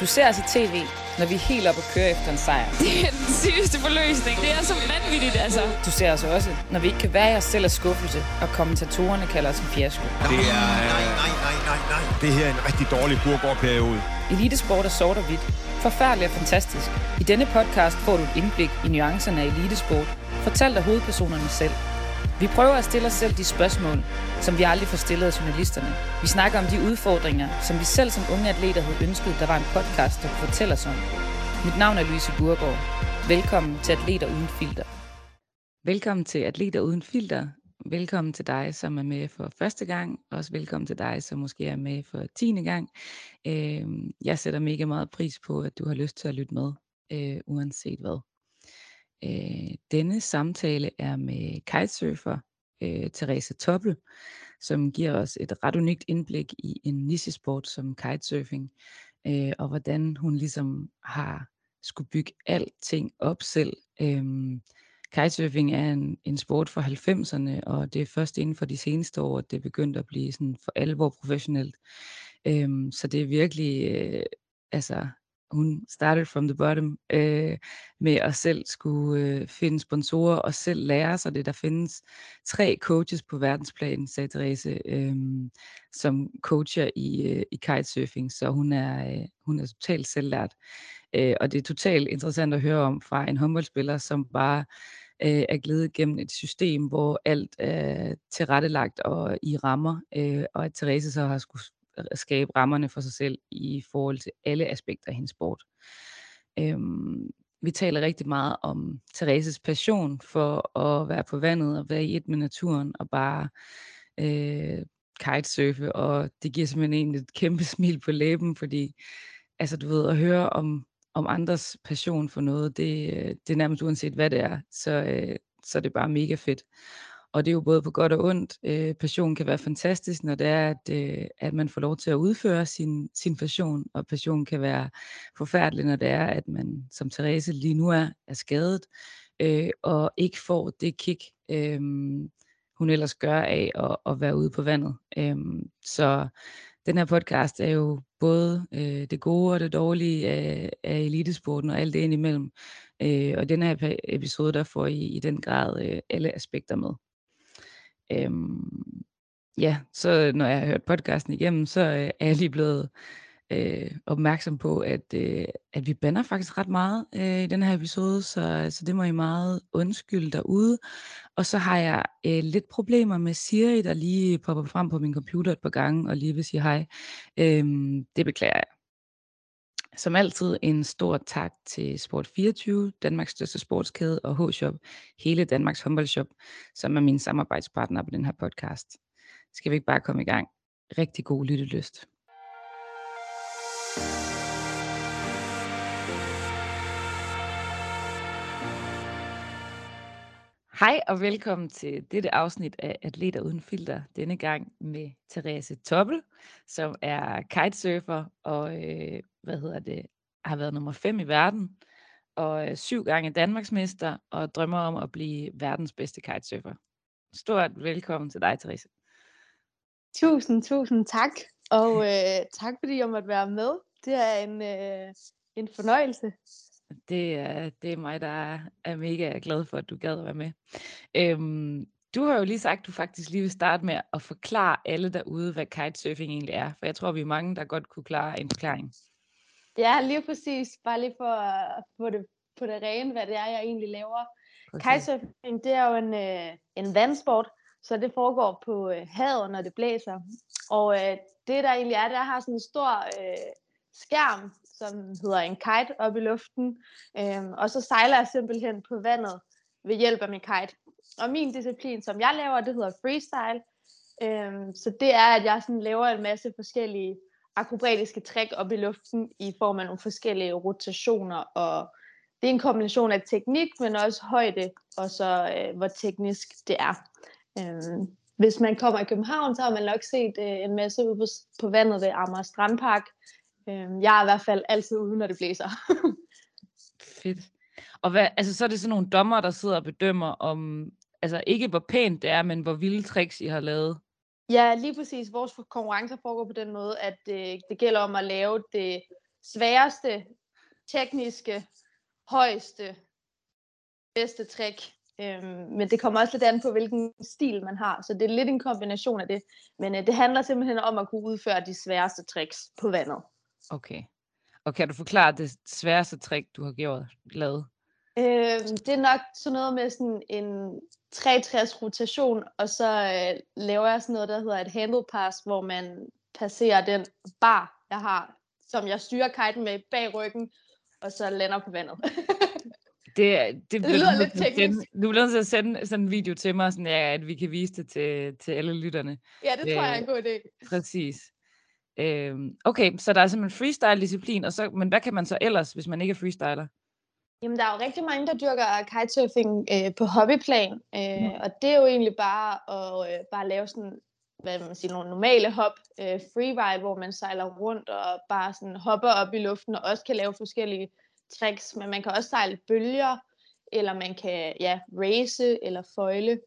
Du ser os i tv, når vi er helt oppe og kører efter en sejr. Det er den sygeste forløsning. Det er så vanvittigt, altså. Du ser os også, når vi ikke kan være i os selv af skuffelse, og kommentatorerne kalder os en fiasko. Det er... Nej, nej, nej, nej, nej. Det her er en rigtig dårlig burgårdperiode. Elitesport er sort og hvidt. Forfærdeligt og fantastisk. I denne podcast får du et indblik i nuancerne af elitesport, fortalt af hovedpersonerne selv. Vi prøver at stille os selv de spørgsmål, som vi aldrig får stillet af journalisterne. Vi snakker om de udfordringer, som vi selv som unge atleter havde ønsket, der var en podcast, der kunne fortælle os om. Mit navn er Louise Burgård. Velkommen til Atleter Uden Filter. Velkommen til Atleter Uden Filter. Velkommen til dig, som er med for første gang. Også velkommen til dig, som måske er med for tiende gang. Øhm, jeg sætter mega meget pris på, at du har lyst til at lytte med, øh, uanset hvad. Øh, denne samtale er med kitesurfer øh, Therese Toppel, som giver os et ret unikt indblik i en nichesport som kitesurfing, øh, og hvordan hun ligesom har skulle bygge alting op selv. Øh, kitesurfing er en, en sport for 90'erne, og det er først inden for de seneste år, at det er begyndt at blive sådan for alvor professionelt. Øh, så det er virkelig øh, altså hun started from the bottom øh, med at selv skulle øh, finde sponsorer og selv lære sig det. Der findes tre coaches på verdensplan, sagde Therese, øh, som coacher i, øh, i kitesurfing, så hun er, øh, hun er totalt selvlært. Øh, og det er totalt interessant at høre om fra en håndboldspiller, som bare øh, er glædet gennem et system, hvor alt er tilrettelagt og i rammer, øh, og at Therese så har skulle skabe rammerne for sig selv i forhold til alle aspekter af hendes sport. Øhm, vi taler rigtig meget om Thereses passion for at være på vandet og være i et med naturen og bare øh, kitesurfe, og det giver simpelthen en et kæmpe smil på læben, fordi altså du ved, at høre om, om andres passion for noget, det, øh, det er nærmest uanset hvad det er, så, øh, så er det bare mega fedt. Og det er jo både på godt og ondt. Øh, passion kan være fantastisk, når det er, at, øh, at man får lov til at udføre sin, sin passion, og passion kan være forfærdelig, når det er, at man, som Therese lige nu er, er skadet, øh, og ikke får det kick, øh, hun ellers gør af at, at være ude på vandet. Øh, så den her podcast er jo både øh, det gode og det dårlige af, af elitesporten og alt det indimellem. Øh, og den her episode, der får I i den grad øh, alle aspekter med. Øhm, ja, så når jeg har hørt podcasten igennem, så øh, er jeg lige blevet øh, opmærksom på, at, øh, at vi banner faktisk ret meget øh, i den her episode, så, så det må I meget undskylde derude. Og så har jeg øh, lidt problemer med Siri, der lige popper frem på min computer et par gange og lige vil sige hej. Øhm, det beklager jeg. Som altid en stor tak til Sport24, Danmarks største sportskæde, og H-Shop, hele Danmarks håndboldshop, som er min samarbejdspartner på den her podcast. Skal vi ikke bare komme i gang? Rigtig god lyttelyst. Hej og velkommen til dette afsnit af Atleter Uden Filter. Denne gang med Therese Toppel, som er kitesurfer og øh, hvad hedder det, har været nummer 5 i verden og øh, syv gange Danmarksmester og drømmer om at blive verdens bedste kitesurfer. Stort velkommen til dig, Therese. Tusind, tusind tak. Og øh, tak fordi jeg måtte være med. Det er en, øh, en fornøjelse. Det er, det er mig, der er, mega glad for, at du gad at være med. Øhm, du har jo lige sagt, at du faktisk lige vil starte med at forklare alle derude, hvad kitesurfing egentlig er. For jeg tror, vi er mange, der godt kunne klare en forklaring. Ja, lige præcis. Bare lige for at få det på det rene, hvad det er, jeg egentlig laver. Okay. Kitesurfing, det er jo en, øh, en vandsport, så det foregår på øh, havet, når det blæser. Og øh, det, der egentlig er, der har sådan en stor øh, skærm, som hedder en kite op i luften, øh, og så sejler jeg simpelthen på vandet ved hjælp af min kite. Og min disciplin, som jeg laver, det hedder freestyle. Øh, så det er, at jeg sådan laver en masse forskellige akrobatiske træk op i luften i form af nogle forskellige rotationer, og det er en kombination af teknik, men også højde, og så øh, hvor teknisk det er. Øh, hvis man kommer i København, så har man nok set øh, en masse ude på, på vandet ved Amager Strandpark. Øh, jeg er i hvert fald altid ude, når det blæser. Fedt. Og hvad, altså, så er det sådan nogle dommer, der sidder og bedømmer om, altså ikke hvor pænt det er, men hvor vilde tricks I har lavet. Ja, lige præcis. Vores konkurrencer foregår på den måde, at det, det gælder om at lave det sværeste, tekniske, højeste, bedste trick. Øhm, men det kommer også lidt an på, hvilken stil man har. Så det er lidt en kombination af det. Men øh, det handler simpelthen om at kunne udføre de sværeste tricks på vandet. Okay. Og kan du forklare det sværeste trick, du har gjort, lavet? Øhm, det er nok sådan noget med sådan en 360 rotation, og så øh, laver jeg sådan noget, der hedder et handle pass, hvor man passerer den bar, jeg har, som jeg styrer kiten med bag ryggen, og så lander på vandet. Det, det, det lyder lidt teknisk. Sende, du bliver nødt til at sende sådan en video til mig, sådan, ja, at vi kan vise det til, til alle lytterne. Ja, det tror jeg er en Øh, god idé. Præcis. Øhm, okay, så der er simpelthen freestyle-disciplin, og så, men hvad kan man så ellers, hvis man ikke er freestyler? Jamen, der er jo rigtig mange, der dyrker kitesurfing øh, på hobbyplan, øh, og det er jo egentlig bare at øh, bare lave sådan, hvad man siger, nogle normale hop, øh, freeride, hvor man sejler rundt og bare sådan hopper op i luften, og også kan lave forskellige tricks, men man kan også sejle bølger, eller man kan ja, race eller føjle.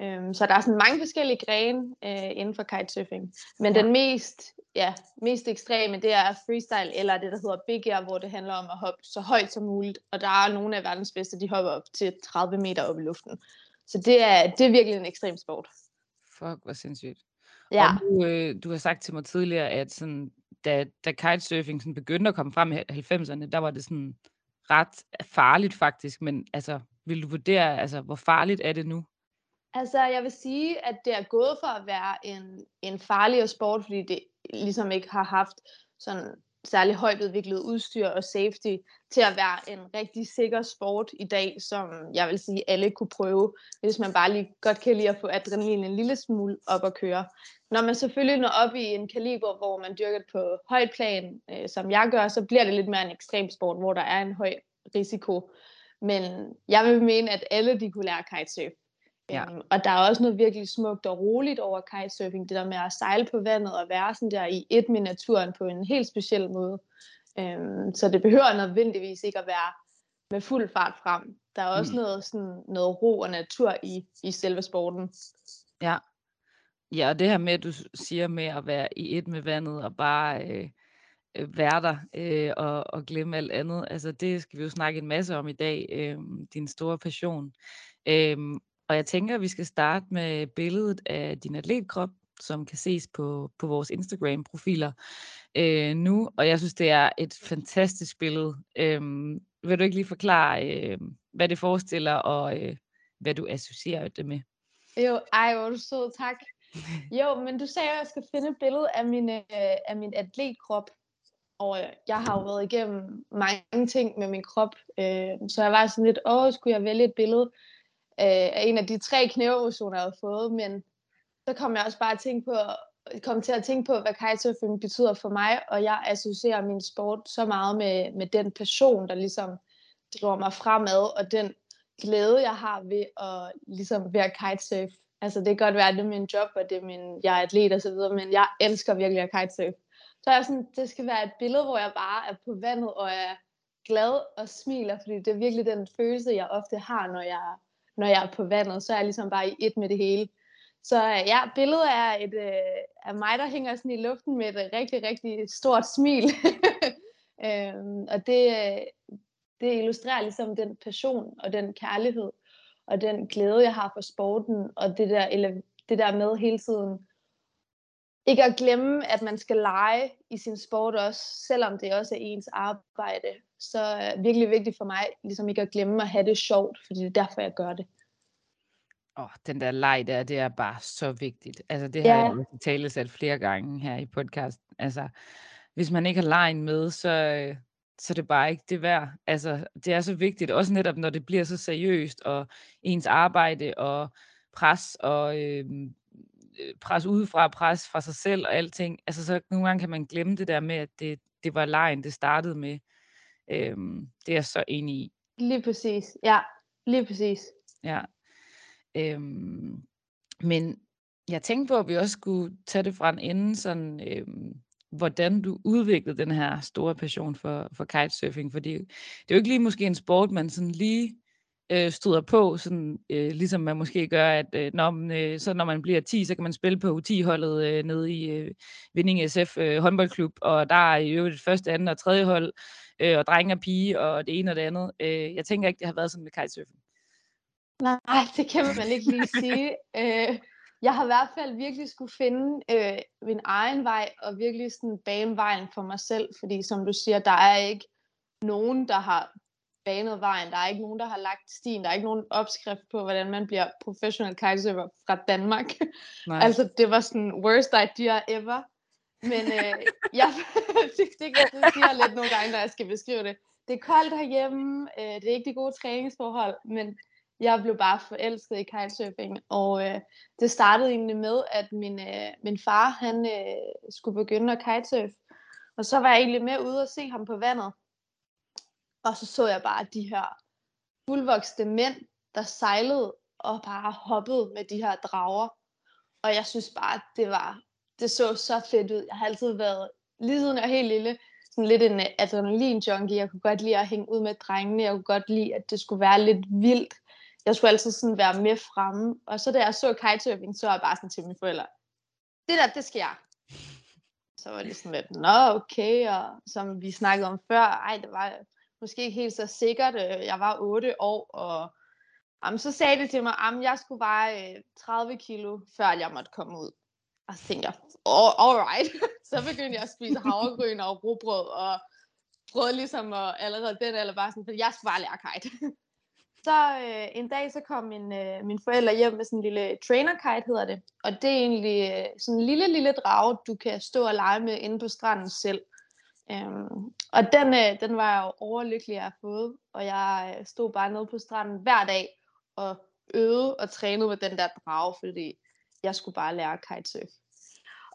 Øhm, så der er sådan mange forskellige grene øh, inden for kitesurfing. Men Ja. den mest, ja, mest ekstreme, det er freestyle, eller det, der hedder big air, hvor det handler om at hoppe så højt som muligt. Og der er nogle af verdens bedste, de hopper op til 30 meter op i luften. Så det er, det er virkelig en ekstrem sport. Fuck, hvor sindssygt. Ja, Og du, øh, du har sagt til mig tidligere, at sådan, da, da kitesurfing sådan begyndte at komme frem i 90'erne, der var det sådan ret farligt faktisk, men altså, vil du vurdere, altså, hvor farligt er det nu? Altså jeg vil sige, at det er gået for at være en, en farligere sport, fordi det ligesom ikke har haft sådan særlig højt udviklet udstyr og safety til at være en rigtig sikker sport i dag, som jeg vil sige, alle kunne prøve, hvis man bare lige godt kan lide at få adrenalin en lille smule op at køre. Når man selvfølgelig når op i en kaliber, hvor man dyrker det på højt plan, øh, som jeg gør, så bliver det lidt mere en ekstrem sport, hvor der er en høj risiko. Men jeg vil mene, at alle de kunne lære kitesurf. Ja. Øhm, og der er også noget virkelig smukt og roligt over kitesurfing, det der med at sejle på vandet og være sådan der i et med naturen på en helt speciel måde. Øhm, så det behøver nødvendigvis ikke at være med fuld fart frem. Der er også Mm. noget, sådan, noget ro og natur i, i selve sporten. Ja. Ja, og det her med, at du siger med at være i et med vandet og bare øh, øh, være der øh, og, og glemme alt andet, altså det skal vi jo snakke en masse om i dag, øh, din store passion. Øh, og jeg tænker, at vi skal starte med billedet af din atletkrop, som kan ses på, på vores Instagram-profiler øh, nu, og jeg synes, det er et fantastisk billede. Øh, vil du ikke lige forklare, øh, hvad det forestiller, og øh, hvad du associerer det med? Jo, ej, hvor er du sød, tak. Jo, men du sagde, at jeg skal finde et billede af min, øh, af min atletkrop. Og øh, jeg har jo været igennem mange ting med min krop. Øh, så jeg var sådan lidt, åh, skulle jeg vælge et billede øh, er en af de tre knæoperationer, jeg havde fået. Men så kom jeg også bare at tænke på, kom til at tænke på, hvad kitesurfing betyder for mig. Og jeg associerer min sport så meget med, med den passion, der ligesom driver mig fremad, og den glæde, jeg har ved at, ligesom være kitesurf. Altså det kan godt være, at det er min job, og det er min, jeg er atlet og så videre, men jeg elsker virkelig at kitesurf. Så jeg sådan, det skal være et billede, hvor jeg bare er på vandet, og er glad og smiler, fordi det er virkelig den følelse, jeg ofte har, når jeg, når jeg er på vandet. Så er jeg ligesom bare i et med det hele. Så ja, billedet er et, øh, af mig, der hænger sådan i luften med et rigtig, rigtig stort smil. øhm, og det, øh, det illustrerer ligesom den passion og den kærlighed og den glæde, jeg har for sporten, og det der, eller det der med hele tiden ikke at glemme, at man skal lege i sin sport også, selvom det også er ens arbejde. Så er det virkelig vigtigt for mig, ligesom ikke at glemme at have det sjovt, fordi det er derfor, jeg gør det. Åh, oh, den der leg der, det er bare så vigtigt. Altså, det har Ja. jeg også tale sat flere gange her i podcast. Altså, hvis man ikke har lejen med, så, øh, så er det bare ikke det værd. Altså, det er så vigtigt, også netop når det bliver så seriøst, og ens arbejde, og pres, og øh, øh, pres udefra, pres fra sig selv og alting. Altså, så nogle gange kan man glemme det der med, at det, det var lejen, det startede med. Øhm, det er jeg så enig i. Lige præcis. Ja, lige præcis. Ja. Øhm, men jeg tænkte på, at vi også skulle tage det fra en ende, sådan, øhm, hvordan du udviklede den her store passion for, for kitesurfing, fordi det er jo ikke lige måske en sport, man sådan lige øh, støder på, sådan, øh, ligesom man måske gør, at øh, når, man, øh, så når man bliver 10, så kan man spille på U10-holdet øh, nede i øh, Vinding SF øh, håndboldklub, og der er jo et første, andet og tredje hold, øh, og drenge og pige, og det ene og det andet. Øh, jeg tænker ikke, det har været sådan med kitesurfen. Nej, det kan man ikke lige sige. øh, jeg har i hvert fald virkelig skulle finde øh, min egen vej, og virkelig sådan bane vejen for mig selv, fordi som du siger, der er ikke nogen, der har banet vejen. Der er ikke nogen, der har lagt stien. Der er ikke nogen opskrift på, hvordan man bliver professional kitesurfer fra Danmark. Nej. altså, det var sådan worst idea ever. Men øh, jeg, det, det, det siger jeg lidt nogle gange, når jeg skal beskrive det. Det er koldt herhjemme, øh, det er ikke de gode træningsforhold, men jeg blev bare forelsket i kitesurfing, og øh, det startede egentlig med, at min, øh, min far, han øh, skulle begynde at kitesurfe, og så var jeg egentlig med ude og se ham på vandet, og så så jeg bare de her fuldvoksne mænd, der sejlede og bare hoppede med de her drager, og jeg synes bare, det var, det så så fedt ud. Jeg har altid været, lige siden jeg var helt lille, sådan lidt en øh, adrenalin-junkie. Jeg kunne godt lide at hænge ud med drengene. Jeg kunne godt lide, at det skulle være lidt vildt jeg skulle altid sådan være med fremme. Og så da jeg så kitesurfing, så var jeg bare sådan til mine forældre, det der, det skal jeg. Så var det sådan lidt, nå okay, og som vi snakkede om før, ej, det var måske ikke helt så sikkert. Øh, jeg var 8 år, og jamen, så sagde det til mig, at jeg skulle veje øh, 30 kilo, før jeg måtte komme ud. Og så tænkte jeg, oh, alright. så begyndte jeg at spise havregryn og rugbrød, og prøvede ligesom at allerede den eller bare sådan, for jeg skulle bare lære kite så øh, en dag så kom min, øh, min forældre hjem med sådan en lille trainer kite, hedder det. Og det er egentlig øh, sådan en lille, lille drage, du kan stå og lege med inde på stranden selv. Øhm, og den, øh, den var jeg jo overlykkelig at have fået, og jeg øh, stod bare nede på stranden hver dag og øvede og trænede med den der drage, fordi jeg skulle bare lære kitesurf.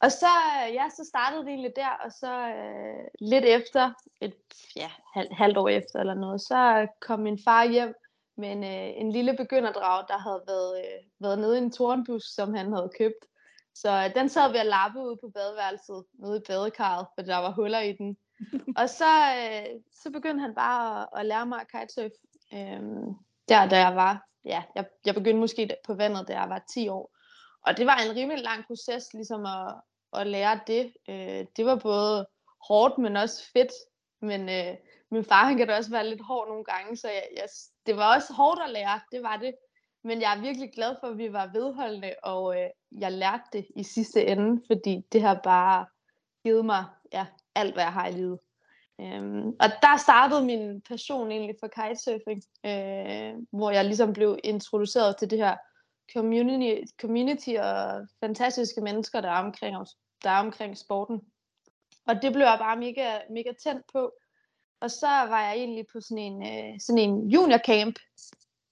Og så, øh, ja, så startede det egentlig der, og så øh, lidt efter, et ja, halv, halvt år efter eller noget, så kom min far hjem med en, øh, en lille begynderdrag, der havde været, øh, været nede i en tornbus, som han havde købt. Så øh, den sad vi at lappe ud på badeværelset, nede i badekarret, for der var huller i den. og så, øh, så begyndte han bare at, at lære mig kitesurf. Øhm, der, da jeg var, ja, jeg, jeg begyndte måske på vandet, da jeg var 10 år. Og det var en rimelig lang proces, ligesom at, at lære det. Øh, det var både hårdt, men også fedt. Men øh, min far, han kan da også være lidt hård nogle gange, så jeg, jeg, det var også hårdt at lære, det var det. Men jeg er virkelig glad for, at vi var vedholdende, og øh, jeg lærte det i sidste ende, fordi det har bare givet mig ja, alt, hvad jeg har i livet. Øhm, og der startede min passion egentlig for kitesurfing, øh, hvor jeg ligesom blev introduceret til det her community, community og fantastiske mennesker, der er omkring, der er omkring sporten. Og det blev jeg bare mega, mega tændt på. Og så var jeg egentlig på sådan en, øh, sådan en juniorcamp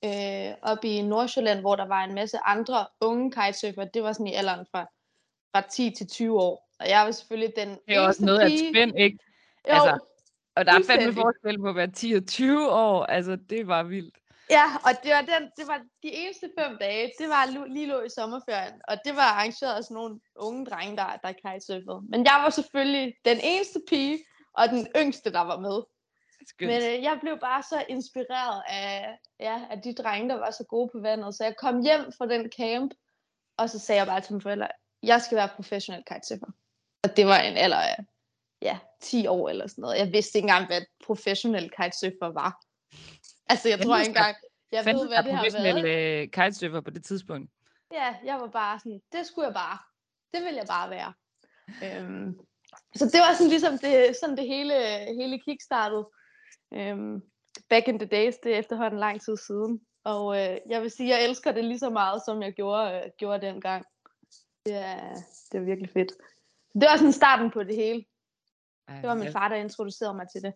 øh, oppe i Nordsjælland, hvor der var en masse andre unge kitesurfer. Det var sådan i alderen fra, fra 10 til 20 år. Og jeg var selvfølgelig den Det er også noget af spænd, ikke? Jo, altså, og der er fandme forskel på at være 10 og 20 år. Altså, det var vildt. Ja, og det var, den, det var de eneste fem dage, det var lige lå i sommerferien, og det var arrangeret af sådan nogle unge drenge, der, der kitesurfede. Men jeg var selvfølgelig den eneste pige, og den yngste, der var med. Skønt. Men øh, jeg blev bare så inspireret af, ja, af de drenge, der var så gode på vandet. Så jeg kom hjem fra den camp, og så sagde jeg bare til mine forældre, jeg skal være professionel kitesurfer. Og det var en alder af ja, 10 år eller sådan noget. Jeg vidste ikke engang, hvad professionel kitesurfer var. Altså, jeg tror ikke engang, jeg ved, hvad det har været. uh, kitesurfer på det tidspunkt? Ja, jeg var bare sådan, det skulle jeg bare. Det vil jeg bare være. øhm, så det var sådan ligesom det, sådan det hele, hele kickstartede. Øhm, back in the days, det er efterhånden lang tid siden. Og øh, jeg vil sige, jeg elsker det lige så meget, som jeg gjorde, øh, gjorde dengang. Det er, det er virkelig fedt. Det var sådan starten på det hele. Det var min far, der introducerede mig til det.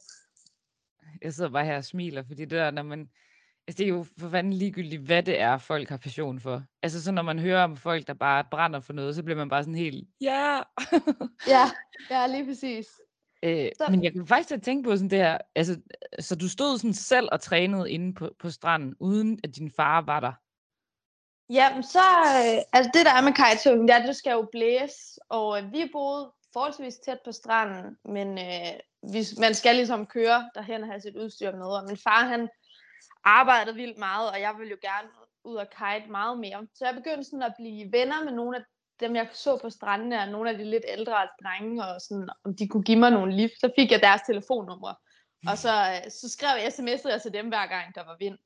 Jeg sidder bare her og smiler, fordi det der, når man, Altså, det er jo for fanden ligegyldigt, hvad det er, folk har passion for. Altså, så når man hører om folk, der bare brænder for noget, så bliver man bare sådan helt, ja! ja, ja, lige præcis. Øh, så... Men jeg kan faktisk tænke på sådan det her, altså, så du stod sådan selv og trænede inde på, på stranden, uden at din far var der? Jamen, så, øh, altså det der er med kitesurfing, det er, at det skal jo blæse, og øh, vi boede forholdsvis tæt på stranden, men øh, vi, man skal ligesom køre derhen og have sit udstyr med, og min far, han, arbejdede vildt meget, og jeg ville jo gerne ud og kite meget mere. Så jeg begyndte sådan at blive venner med nogle af dem, jeg så på stranden, og nogle af de lidt ældre drenge, og sådan, om de kunne give mig nogle lift. Så fik jeg deres telefonnumre. Og så, øh, så skrev jeg sms'er til dem hver gang, der var vind.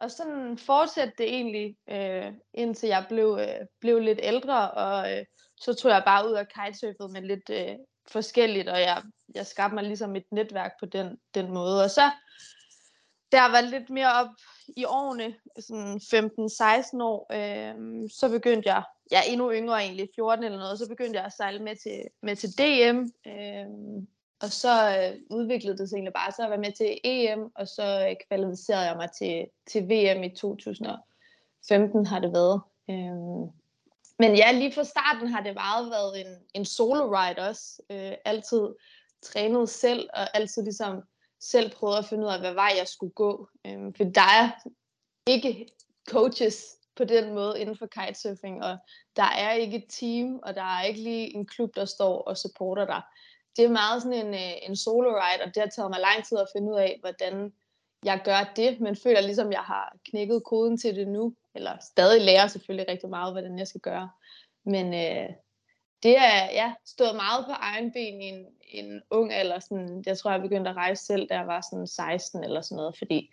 Og sådan fortsatte det egentlig, øh, indtil jeg blev, øh, blev lidt ældre, og øh, så tog jeg bare ud og kitesurfede med lidt øh, forskelligt, og jeg, jeg skabte mig ligesom et netværk på den, den måde. Og så, der var lidt mere op i årene, sådan 15-16 år, øh, så begyndte jeg, ja endnu yngre egentlig, 14 eller noget, så begyndte jeg at sejle med til, med til DM, øh, og så øh, udviklede det sig egentlig bare, så jeg var med til EM, og så øh, kvalificerede jeg mig til, til VM i 2015 har det været. Øh, men ja, lige fra starten har det meget været en, en solo ride også. Øh, altid trænet selv, og altid ligesom selv prøvet at finde ud af, hvad vej jeg skulle gå. Øh, for der er ikke coaches på den måde inden for kitesurfing, og der er ikke et team, og der er ikke lige en klub, der står og supporter dig. Det er meget sådan en, øh, en solo ride, og det har taget mig lang tid at finde ud af, hvordan jeg gør det, men føler ligesom, jeg har knækket koden til det nu, eller stadig lærer selvfølgelig rigtig meget, hvordan jeg skal gøre. Men øh, det er ja, stået meget på egen ben i en, en ung alder. Sådan, jeg tror, jeg begyndte at rejse selv, da jeg var sådan 16 eller sådan noget, fordi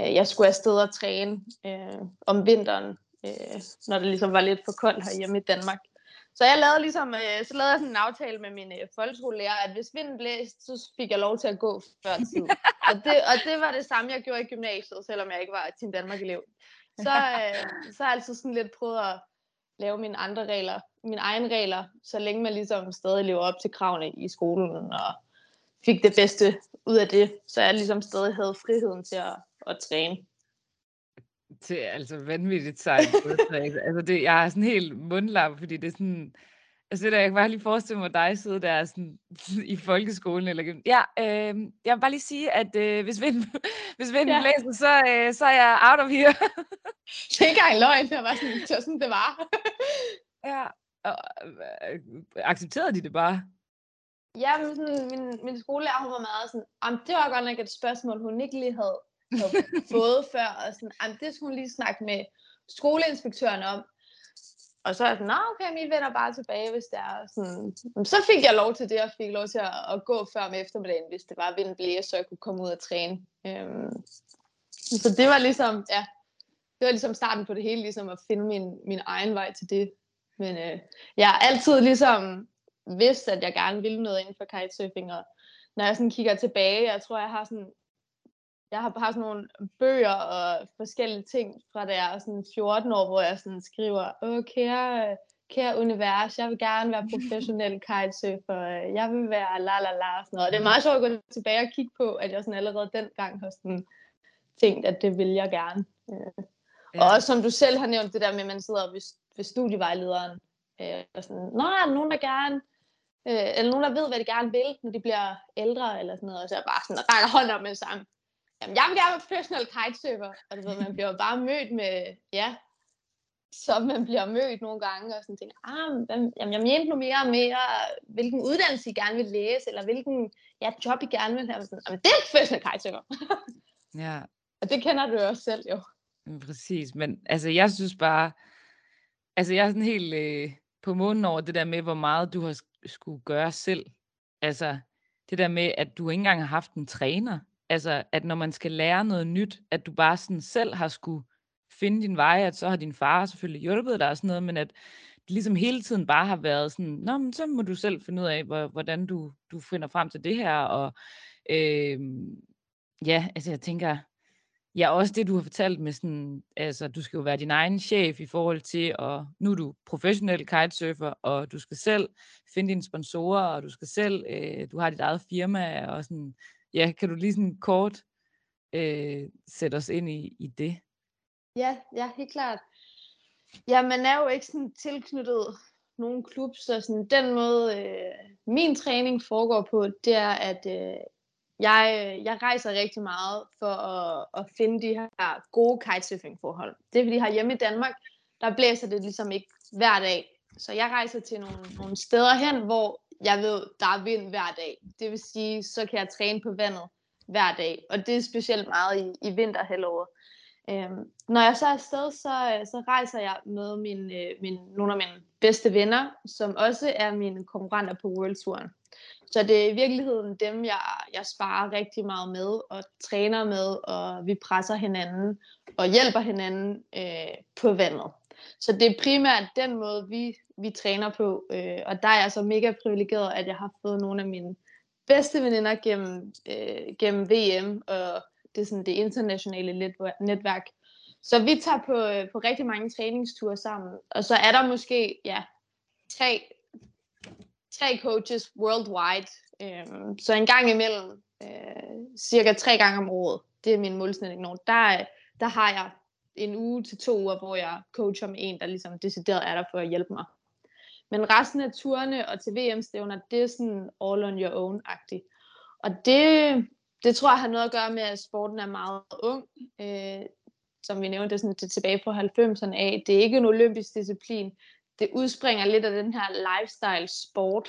øh, jeg skulle afsted og træne øh, om vinteren, øh, når det ligesom var lidt for koldt herhjemme i Danmark. Så jeg lavede ligesom, øh, så lavede jeg sådan en aftale med min øh, folkeskolelærer, at hvis vinden blæste, så fik jeg lov til at gå før tid. og, det, og det var det samme, jeg gjorde i gymnasiet, selvom jeg ikke var Team Danmark-elev. Så, øh, så har jeg altså sådan lidt prøvet at lave mine andre regler, mine egne regler, så længe man ligesom stadig lever op til kravene i skolen, og fik det bedste ud af det, så jeg ligesom stadig havde friheden til at, at træne. Det er altså vanvittigt sejt. altså det, jeg er sådan helt mundlap, fordi det er sådan, Altså, der, jeg kan bare lige forestille mig dig sidde der sådan, i folkeskolen. Eller, ja, øh, jeg vil bare lige sige, at øh, hvis vinden, hvis vinden ja. blæser, så, øh, så er jeg out of here. det er ikke engang løgn, det var sådan, det var sådan, det var. ja, og, øh, accepterede de det bare? Ja, men sådan, min, min skolelærer, hun var meget sådan, om det var godt nok et spørgsmål, hun ikke lige havde, havde fået før, og sådan, det skulle hun lige snakke med skoleinspektøren om. Og så er jeg sådan, okay, vi vender bare tilbage, hvis det er sådan. Så fik jeg lov til det, og fik lov til at, at gå før om eftermiddagen, hvis det var vind blæse, så jeg kunne komme ud og træne. Øhm, så det var ligesom, ja, det var ligesom starten på det hele, ligesom at finde min, min egen vej til det. Men øh, jeg har altid ligesom vidst, at jeg gerne ville noget inden for kitesurfing, og når jeg sådan kigger tilbage, jeg tror, jeg har sådan jeg har bare sådan nogle bøger og forskellige ting fra da jeg er sådan 14 år, hvor jeg sådan skriver, åh kære, kære univers, jeg vil gerne være professionel kitesurfer, jeg vil være la la la, sådan noget. Og det er meget sjovt at gå tilbage og kigge på, at jeg sådan allerede dengang har sådan tænkt, at det vil jeg gerne. Øh. Ja. Og også som du selv har nævnt, det der med, at man sidder ved, ved studievejlederen, øh, og sådan, nå, er der nogen, der gerne, øh, eller nogen, der ved, hvad de gerne vil, når de bliver ældre, eller sådan noget, og så er jeg bare sådan, rækker hånden op med det samme jamen, jeg vil gerne være professional kitesurfer. Og du ved, man bliver bare mødt med, ja, som man bliver mødt nogle gange, og sådan tænker, ah, jamen, jeg mente nu mere og mere, hvilken uddannelse I gerne vil læse, eller hvilken ja, job I gerne vil have. Sådan, jamen, det er professional kitesurfer. ja. Og det kender du også selv, jo. Præcis, men altså, jeg synes bare, altså, jeg er sådan helt øh, på månen over det der med, hvor meget du har skulle gøre selv. Altså, det der med, at du ikke engang har haft en træner. Altså, at når man skal lære noget nyt, at du bare sådan selv har skulle finde din vej, at så har din far selvfølgelig hjulpet dig og sådan noget, men at det ligesom hele tiden bare har været sådan, Nå, men så må du selv finde ud af, hvordan du, du finder frem til det her, og øh, ja, altså jeg tænker, ja, også det du har fortalt med sådan, altså du skal jo være din egen chef i forhold til, og nu er du professionel kitesurfer, og du skal selv finde dine sponsorer, og du skal selv, øh, du har dit eget firma, og sådan, ja, kan du lige sådan kort øh, sætte os ind i, i det? Ja, ja, helt klart. Ja, man er jo ikke sådan tilknyttet nogen klub, så sådan den måde, øh, min træning foregår på, det er, at øh, jeg, jeg rejser rigtig meget for at, at finde de her gode kitesurfing-forhold. Det er fordi her hjemme i Danmark, der blæser det ligesom ikke hver dag. Så jeg rejser til nogle, nogle steder hen, hvor jeg ved, der er vind hver dag. Det vil sige, så kan jeg træne på vandet hver dag, og det er specielt meget i, i vinterhalvåret. Øhm, når jeg så er afsted, så, øh, så rejser jeg med min, øh, min, nogle af mine bedste venner, som også er mine konkurrenter på World Touren. Så det er i virkeligheden dem, jeg, jeg sparer rigtig meget med, og træner med, og vi presser hinanden, og hjælper hinanden øh, på vandet. Så det er primært den måde, vi, vi træner på, øh, og der er jeg så mega privilegeret, at jeg har fået nogle af mine bedste veninder gennem, øh, gennem VM, og det er sådan det internationale netværk. Så vi tager på, øh, på rigtig mange træningsture sammen, og så er der måske ja, tre, tre coaches worldwide. Øh, så en gang imellem, øh, cirka tre gange om året, det er min målsætning nu, der, der har jeg en uge til to uger, hvor jeg coacher med en, der ligesom decideret er der for at hjælpe mig. Men resten af turene og til VM-stævner, det er sådan all on your own-agtigt. Og det, det tror jeg har noget at gøre med, at sporten er meget ung. Øh, som vi nævnte, det er sådan det tilbage fra 90'erne af. Det er ikke en olympisk disciplin. Det udspringer lidt af den her lifestyle-sport,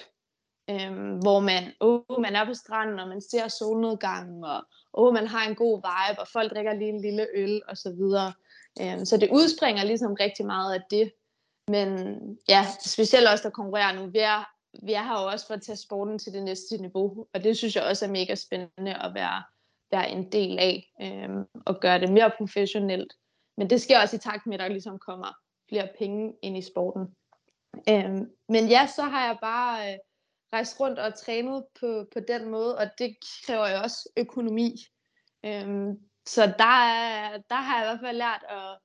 øh, hvor man, åh, man er på stranden, og man ser solnedgangen, og åh, man har en god vibe, og folk drikker lige en lille øl, og så videre. Øh, så det udspringer ligesom rigtig meget af det. Men ja, specielt også der konkurrerer nu, vi er, vi er her jo også for at tage sporten til det næste niveau, og det synes jeg også er mega spændende at være, være en del af, øhm, og gøre det mere professionelt. Men det sker også i takt med, at der ligesom kommer flere penge ind i sporten. Øhm, men ja, så har jeg bare øh, rejst rundt og trænet på, på den måde, og det kræver jo også økonomi. Øhm, så der, er, der har jeg i hvert fald lært at,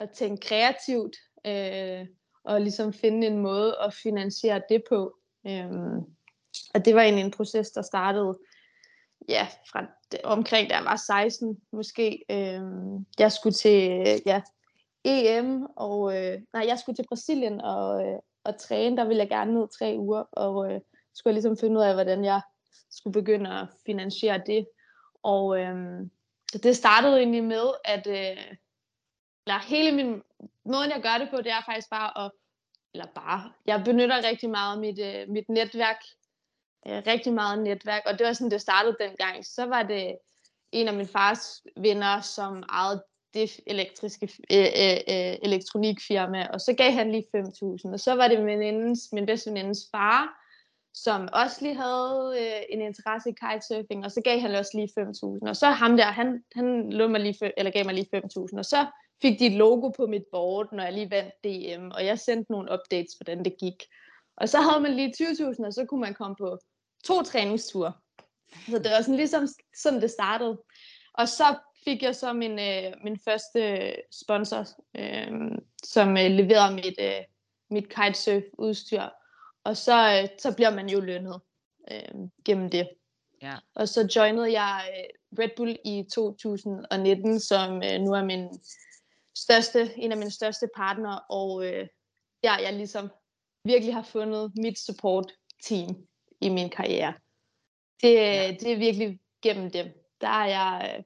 at tænke kreativt, øh, og ligesom finde en måde at finansiere det på. Øh, og det var egentlig en proces, der startede ja, fra omkring da jeg var 16 måske. Øh, jeg skulle til ja, EM, og øh, nej, jeg skulle til Brasilien og, øh, og træne. Der ville jeg gerne ned tre uger, og øh, skulle jeg ligesom finde ud af, hvordan jeg skulle begynde at finansiere det. Og øh, det startede egentlig med, at øh, eller hele min måden, jeg gør det på, det er faktisk bare at eller bare, jeg benytter rigtig meget mit, øh, mit netværk, øh, rigtig meget netværk, og det var sådan, det startede dengang. Så var det en af min fars venner, som ejede det elektriske øh, øh, øh elektronikfirma, og så gav han lige 5.000, og så var det min, min bedste venindes far, som også lige havde øh, en interesse i kitesurfing, og så gav han også lige 5.000, og så ham der, han, han lå mig lige, eller gav mig lige 5.000, og så fik de et logo på mit board, når jeg lige vandt DM, og jeg sendte nogle updates, hvordan det gik. Og så havde man lige 20.000, og så kunne man komme på to træningsture. Så det var sådan ligesom sådan det startede. Og så fik jeg så min, øh, min første sponsor, øh, som øh, leverede mit, øh, mit kitesurf udstyr. Og så, øh, så bliver man jo lønnet øh, gennem det. Ja. Og så joinede jeg øh, Red Bull i 2019, som øh, nu er min største, en af mine største partnere, og øh, der jeg ligesom virkelig har fundet mit support team i min karriere. Det, ja. det er virkelig gennem dem. Der er jeg øh,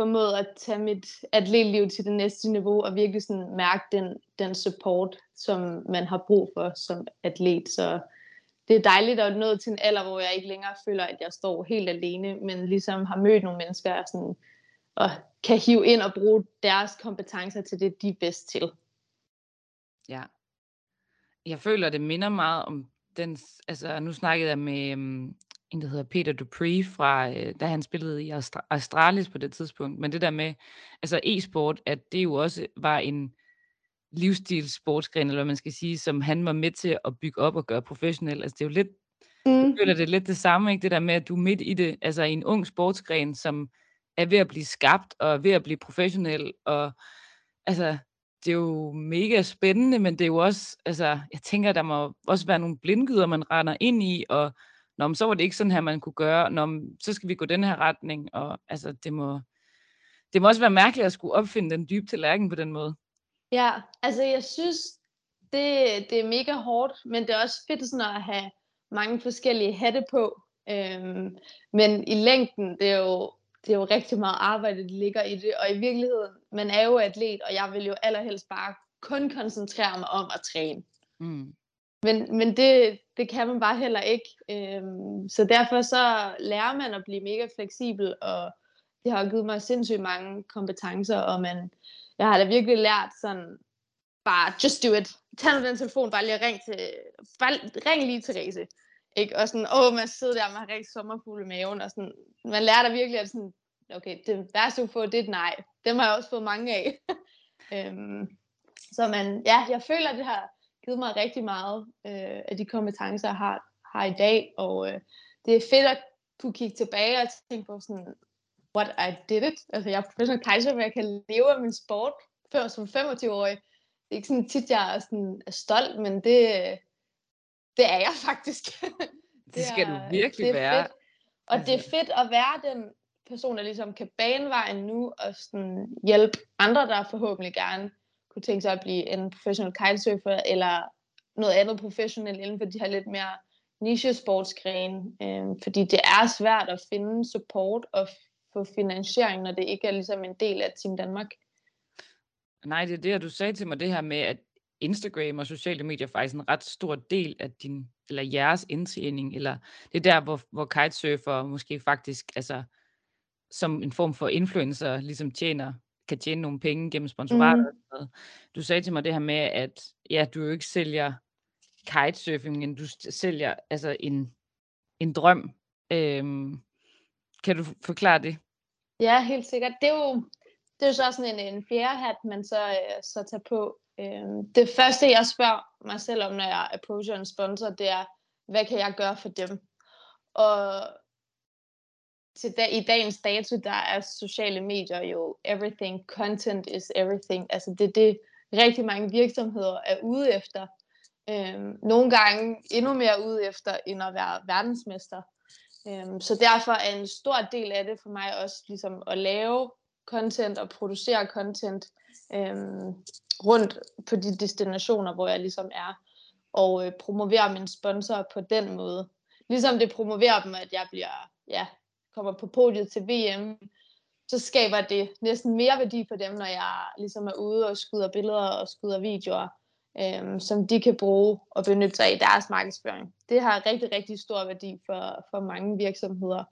formået at tage mit atletliv til det næste niveau, og virkelig sådan mærke den, den support, som man har brug for som atlet. Så det er dejligt at nå til en alder, hvor jeg ikke længere føler, at jeg står helt alene, men ligesom har mødt nogle mennesker, sådan, og kan hive ind og bruge deres kompetencer til det, de er bedst til. Ja. Jeg føler, det minder meget om den, altså nu snakkede jeg med øhm, en, der hedder Peter Dupree, fra, uh, da han spillede i Austra- Australis på det tidspunkt, men det der med, altså e-sport, at det jo også var en livsstilssportsgren, eller hvad man skal sige, som han var med til at bygge op og gøre professionel. Altså det er jo lidt, mm. føler det er lidt det samme, ikke? det der med, at du er midt i det, altså i en ung sportsgren, som er ved at blive skabt og er ved at blive professionel. Og altså, det er jo mega spændende, men det er jo også, altså, jeg tænker, der må også være nogle blindgyder, man render ind i, og når så var det ikke sådan her, man kunne gøre, når så skal vi gå den her retning, og altså, det må, det må også være mærkeligt at skulle opfinde den dybe tallerken på den måde. Ja, altså jeg synes, det, det er mega hårdt, men det er også fedt sådan at have mange forskellige hatte på. Øhm, men i længden, det er jo det er jo rigtig meget arbejde, der ligger i det, og i virkeligheden, man er jo atlet, og jeg vil jo allerhelst bare kun koncentrere mig om at træne. Mm men, men det, det kan man bare heller ikke. Øhm, så derfor så lærer man at blive mega fleksibel, og det har givet mig sindssygt mange kompetencer, og man, jeg har da virkelig lært sådan, bare just do it. Tag nu den telefon, bare lige ring til, bare ring lige til Therese. Ikke? Og sådan, åh, man sidder der, man har rigtig sommerfugle i maven, og sådan, man lærer da virkelig, at sådan, okay, det værste du får, det er et nej. Dem har jeg også fået mange af. øhm, så man, ja, jeg føler, det har givet mig rigtig meget øh, af de kompetencer, jeg har, har i dag, og øh, det er fedt at kunne kigge tilbage og tænke på sådan, what I did it. Altså, jeg er professionel kejser, men jeg kan leve af min sport før som 25-årig. Det er ikke sådan tit, jeg er, sådan, er stolt, men det, det er jeg faktisk. det, det skal er, du virkelig det er være. Fedt. Og altså... det er fedt at være den person, der ligesom kan bane vejen nu, og sådan hjælpe andre, der forhåbentlig gerne kunne tænke sig at blive en professional kitesurfer, eller noget andet professionelt inden for de her lidt mere niche-sportsgrene, øh, fordi det er svært at finde support og få finansiering, når det ikke er ligesom en del af Team Danmark. Nej, det er det, du sagde til mig, det her med, at Instagram og sociale medier er faktisk en ret stor del af din, eller jeres indtjening, eller det er der, hvor, hvor kitesurfer måske faktisk, altså som en form for influencer, ligesom tjener, kan tjene nogle penge gennem sponsorater. Mm. Du sagde til mig det her med, at ja, du jo ikke sælger kitesurfing, men du sælger altså en, en drøm. Øhm, kan du forklare det? Ja, helt sikkert. Det er jo, det er jo så sådan en, en fjerde hat, man så, øh, så tager på. Øhm, det første, jeg spørger mig selv om, når jeg approacher en sponsor, det er, hvad kan jeg gøre for dem? Og til da, i dagens dato, der er sociale medier jo everything. Content is everything. Altså det er det, rigtig mange virksomheder er ude efter. Øhm, nogle gange endnu mere ude efter, end at være verdensmester. Øhm, så derfor er en stor del af det for mig også ligesom at lave content og producere content øhm, rundt på de destinationer, hvor jeg ligesom er, og øh, promovere mine sponsorer på den måde. Ligesom det promoverer dem, at jeg bliver, ja, kommer på podiet til VM, så skaber det næsten mere værdi for dem, når jeg ligesom er ude og skyder billeder og skyder videoer, øhm, som de kan bruge og benytte sig af i deres markedsføring. Det har rigtig, rigtig stor værdi for, for mange virksomheder.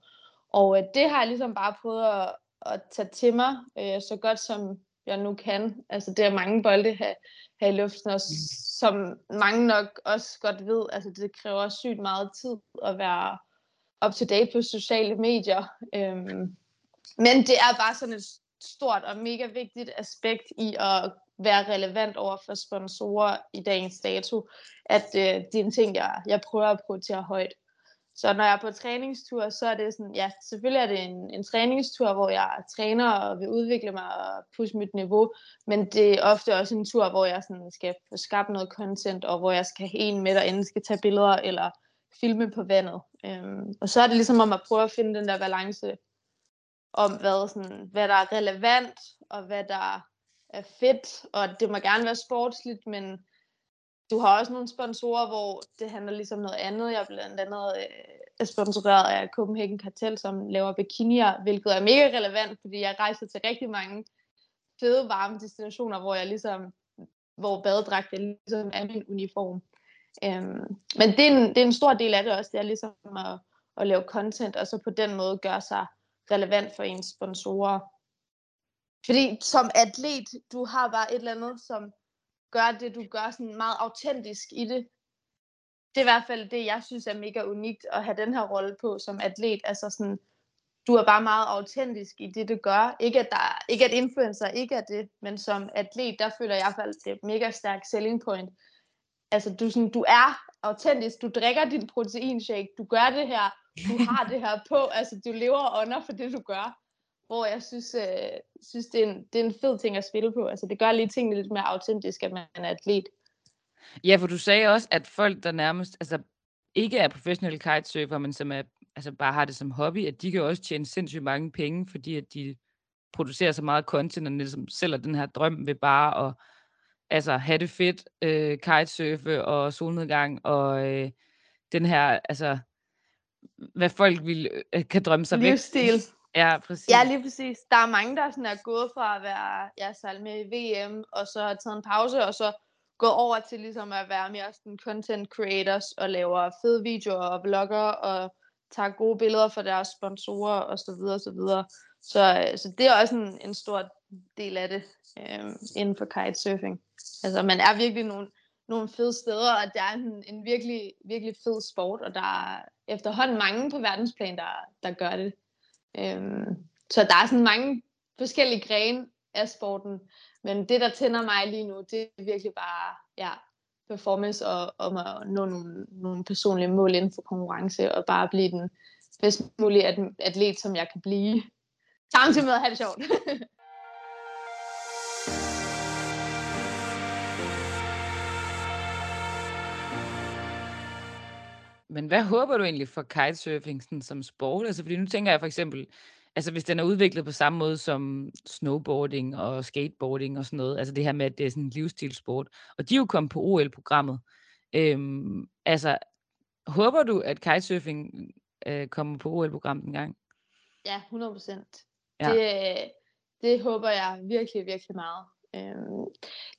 Og øh, det har jeg ligesom bare prøvet at, at tage til mig, øh, så godt som jeg nu kan. Altså det er mange bolde her, her i luften, og som mange nok også godt ved, altså det kræver sygt meget tid at være up to date på sociale medier. Øhm, men det er bare sådan et stort og mega vigtigt aspekt i at være relevant over for sponsorer i dagens dato, at øh, det er en ting, jeg, jeg prøver at prioritere højt. Så når jeg er på træningstur, så er det sådan, ja, selvfølgelig er det en, en træningstur, hvor jeg træner og vil udvikle mig og pushe mit niveau, men det er ofte også en tur, hvor jeg sådan skal få skabt noget content, og hvor jeg skal have en med, der enten skal tage billeder eller filme på vandet. Øhm, og så er det ligesom om at prøve at finde den der balance om, hvad, sådan, hvad der er relevant, og hvad der er fedt, og det må gerne være sportsligt, men du har også nogle sponsorer, hvor det handler ligesom noget andet. Jeg er blandt andet øh, sponsoreret af Copenhagen Cartel, som laver bikinier, hvilket er mega relevant, fordi jeg rejser til rigtig mange fede, varme destinationer, hvor jeg ligesom, hvor badedragt er ligesom er min uniform. Øhm, men det er, en, det er en stor del af det også, det er ligesom at, at lave content, og så på den måde gøre sig relevant for ens sponsorer. Fordi som atlet, du har bare et eller andet, som gør det, du gør sådan meget autentisk i det. Det er i hvert fald det, jeg synes er mega unikt at have den her rolle på som atlet. Altså sådan, du er bare meget autentisk i det, du gør. Ikke at, der, ikke at influencer ikke er det, men som atlet, der føler jeg i hvert fald, det er mega stærk selling point. Altså, du, sådan, du er autentisk, du drikker din proteinshake, du gør det her, du har det her på, altså du lever under for det, du gør. Hvor jeg synes, øh, synes det, er en, det er en fed ting at spille på. Altså det gør lige tingene lidt mere autentisk, at man er atlet. Ja, for du sagde også, at folk, der nærmest altså, ikke er professionelle kitesurfer, men som er, altså, bare har det som hobby, at de kan også tjene sindssygt mange penge, fordi at de producerer så meget content, og ligesom sælger den her drøm ved bare at altså, have det fedt, øh, kitesurfe og solnedgang, og øh, den her, altså, hvad folk vil, øh, kan drømme sig Livsstil. væk. Ja, præcis. Ja, lige præcis. Der er mange, der sådan er gået fra at være ja, sejl med i VM, og så har taget en pause, og så gået over til ligesom at være mere sådan content creators og laver fede videoer og vlogger og tager gode billeder for deres sponsorer og så videre, så videre. Så, så det er også en, en stor del af det øh, inden for kitesurfing. Altså man er virkelig nogle, nogle fede steder, og det er en, en virkelig, virkelig fed sport, og der er efterhånden mange på verdensplan, der, der gør det. Øhm, så der er sådan mange forskellige grene af sporten, men det, der tænder mig lige nu, det er virkelig bare ja, performance og om at nå nogle, nogle personlige mål inden for konkurrence, og bare blive den bedst mulige atlet, som jeg kan blive. Samtidig med at have det sjovt. Men hvad håber du egentlig for kitesurfing sådan, som sport? Altså, fordi nu tænker jeg for eksempel, altså hvis den er udviklet på samme måde som snowboarding og skateboarding og sådan noget, altså det her med, at det er sådan en livsstilssport, og de er jo kommet på OL-programmet. Øhm, altså, håber du, at kitesurfing øh, kommer på OL-programmet en gang? Ja, 100 procent. Ja. Det, det håber jeg virkelig, virkelig meget. Øhm,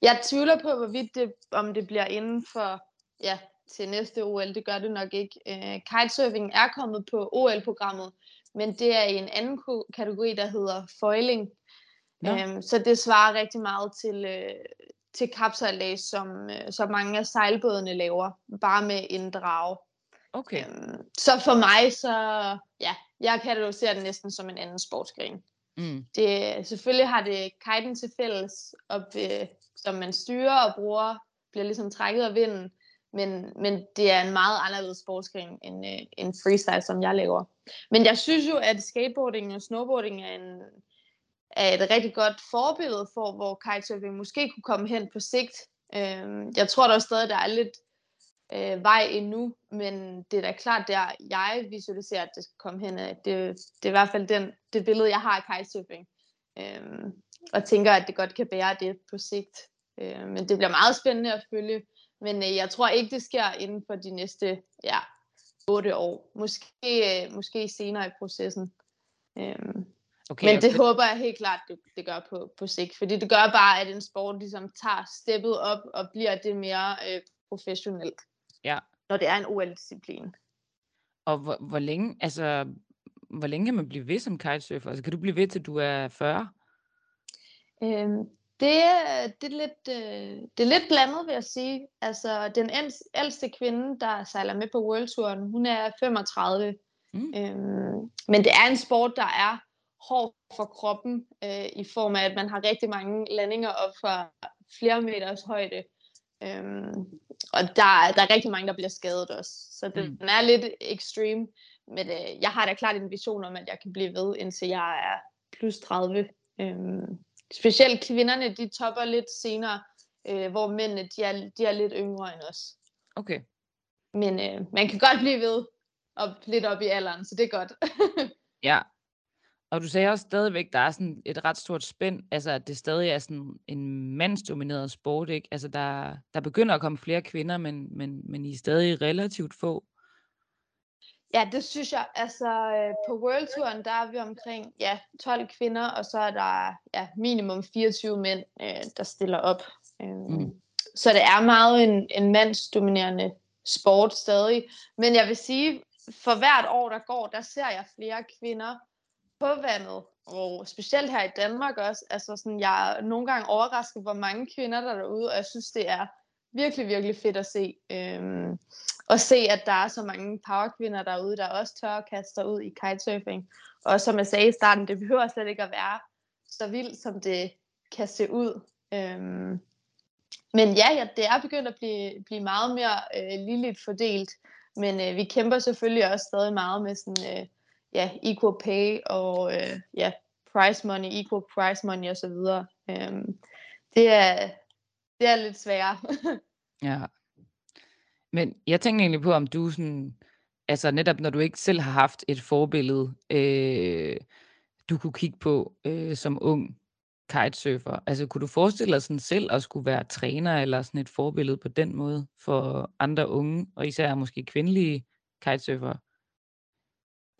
jeg tvivler på, hvorvidt det, om det bliver inden for ja, til næste OL. Det gør det nok ikke. Øh, kitesurfing er kommet på OL-programmet, men det er i en anden kategori, der hedder foiling. Ja. Øhm, så det svarer rigtig meget til, øh, til kapsejlads, som, øh, som mange af sejlbådene laver, bare med en drage. Okay. Øhm, så for mig, så ja, jeg kategoriserer det næsten som en anden sportsgren. Mm. Det, selvfølgelig har det kiten til fælles, op, øh, som man styrer og bruger, bliver ligesom trækket af vinden, men, men det er en meget anderledes sportsgren end, øh, end freestyle, som jeg laver. Men jeg synes jo, at skateboarding og snowboarding er, en, er et rigtig godt forbillede for, hvor kitesurfing måske kunne komme hen på sigt. Øh, jeg tror der stadig, der er lidt øh, vej endnu, men det er da klart, der jeg visualiserer, at det skal komme hen. Det, det er i hvert fald den, det billede, jeg har af kitesurfing. Øh, og tænker, at det godt kan bære det på sigt. Øh, men det bliver meget spændende at følge, men øh, jeg tror ikke, det sker inden for de næste ja, 8 år. Måske, øh, måske senere i processen. Øhm, okay, men det okay. håber jeg helt klart, det, det gør på, på sigt. Fordi det gør bare, at en sport ligesom tager steppet op og bliver det mere øh, professionelt. Ja. Når det er en OL-disciplin. Og hvor, hvor længe, altså, hvor længe kan man blive ved som kitesurfer? Altså, kan du blive ved til du er 40? Øhm, det, det, er lidt, øh, det er lidt blandet, vil jeg sige. Altså, den ældste kvinde, der sejler med på World Touren, hun er 35. Mm. Øhm, men det er en sport, der er hård for kroppen, øh, i form af, at man har rigtig mange landinger op fra flere meters højde. Øhm, og der, der er rigtig mange, der bliver skadet også. Så den mm. er lidt extreme. Men øh, jeg har da klart en vision om, at jeg kan blive ved, indtil jeg er plus 30. Øhm, specielt kvinderne, de topper lidt senere, øh, hvor mændene, de er, de er lidt yngre end os. Okay. Men øh, man kan godt blive ved op, lidt op i alderen, så det er godt. ja. Og du sagde også stadigvæk, der er sådan et ret stort spænd, altså at det stadig er sådan en mandsdomineret sport, ikke? Altså der, der begynder at komme flere kvinder, men, men, men I er stadig relativt få. Ja, det synes jeg. Altså, øh, på World Touren, der er vi omkring ja, 12 kvinder, og så er der ja, minimum 24 mænd, øh, der stiller op. Øh, mm. Så det er meget en, en mandsdominerende sport stadig. Men jeg vil sige, for hvert år, der går, der ser jeg flere kvinder på vandet. Og specielt her i Danmark også. Altså sådan, jeg er nogle gange overrasket, hvor mange kvinder der er derude, og jeg synes, det er virkelig, virkelig fedt at se. Øhm, og se, at der er så mange powerkvinder derude, der også tør at kaste ud i kitesurfing. Og som jeg sagde i starten, det behøver slet ikke at være så vildt, som det kan se ud. Øhm, men ja, ja, det er begyndt at blive, blive meget mere øh, ligeligt fordelt. Men øh, vi kæmper selvfølgelig også stadig meget med sådan, øh, ja, equal pay og øh, ja, price money, equal price money osv. Øhm, det, er, det er lidt sværere. ja. Men jeg tænker egentlig på, om du sådan, altså netop når du ikke selv har haft et forbillede, øh, du kunne kigge på øh, som ung kitesurfer. Altså kunne du forestille dig sådan selv at skulle være træner eller sådan et forbillede på den måde for andre unge, og især måske kvindelige kitesurfer?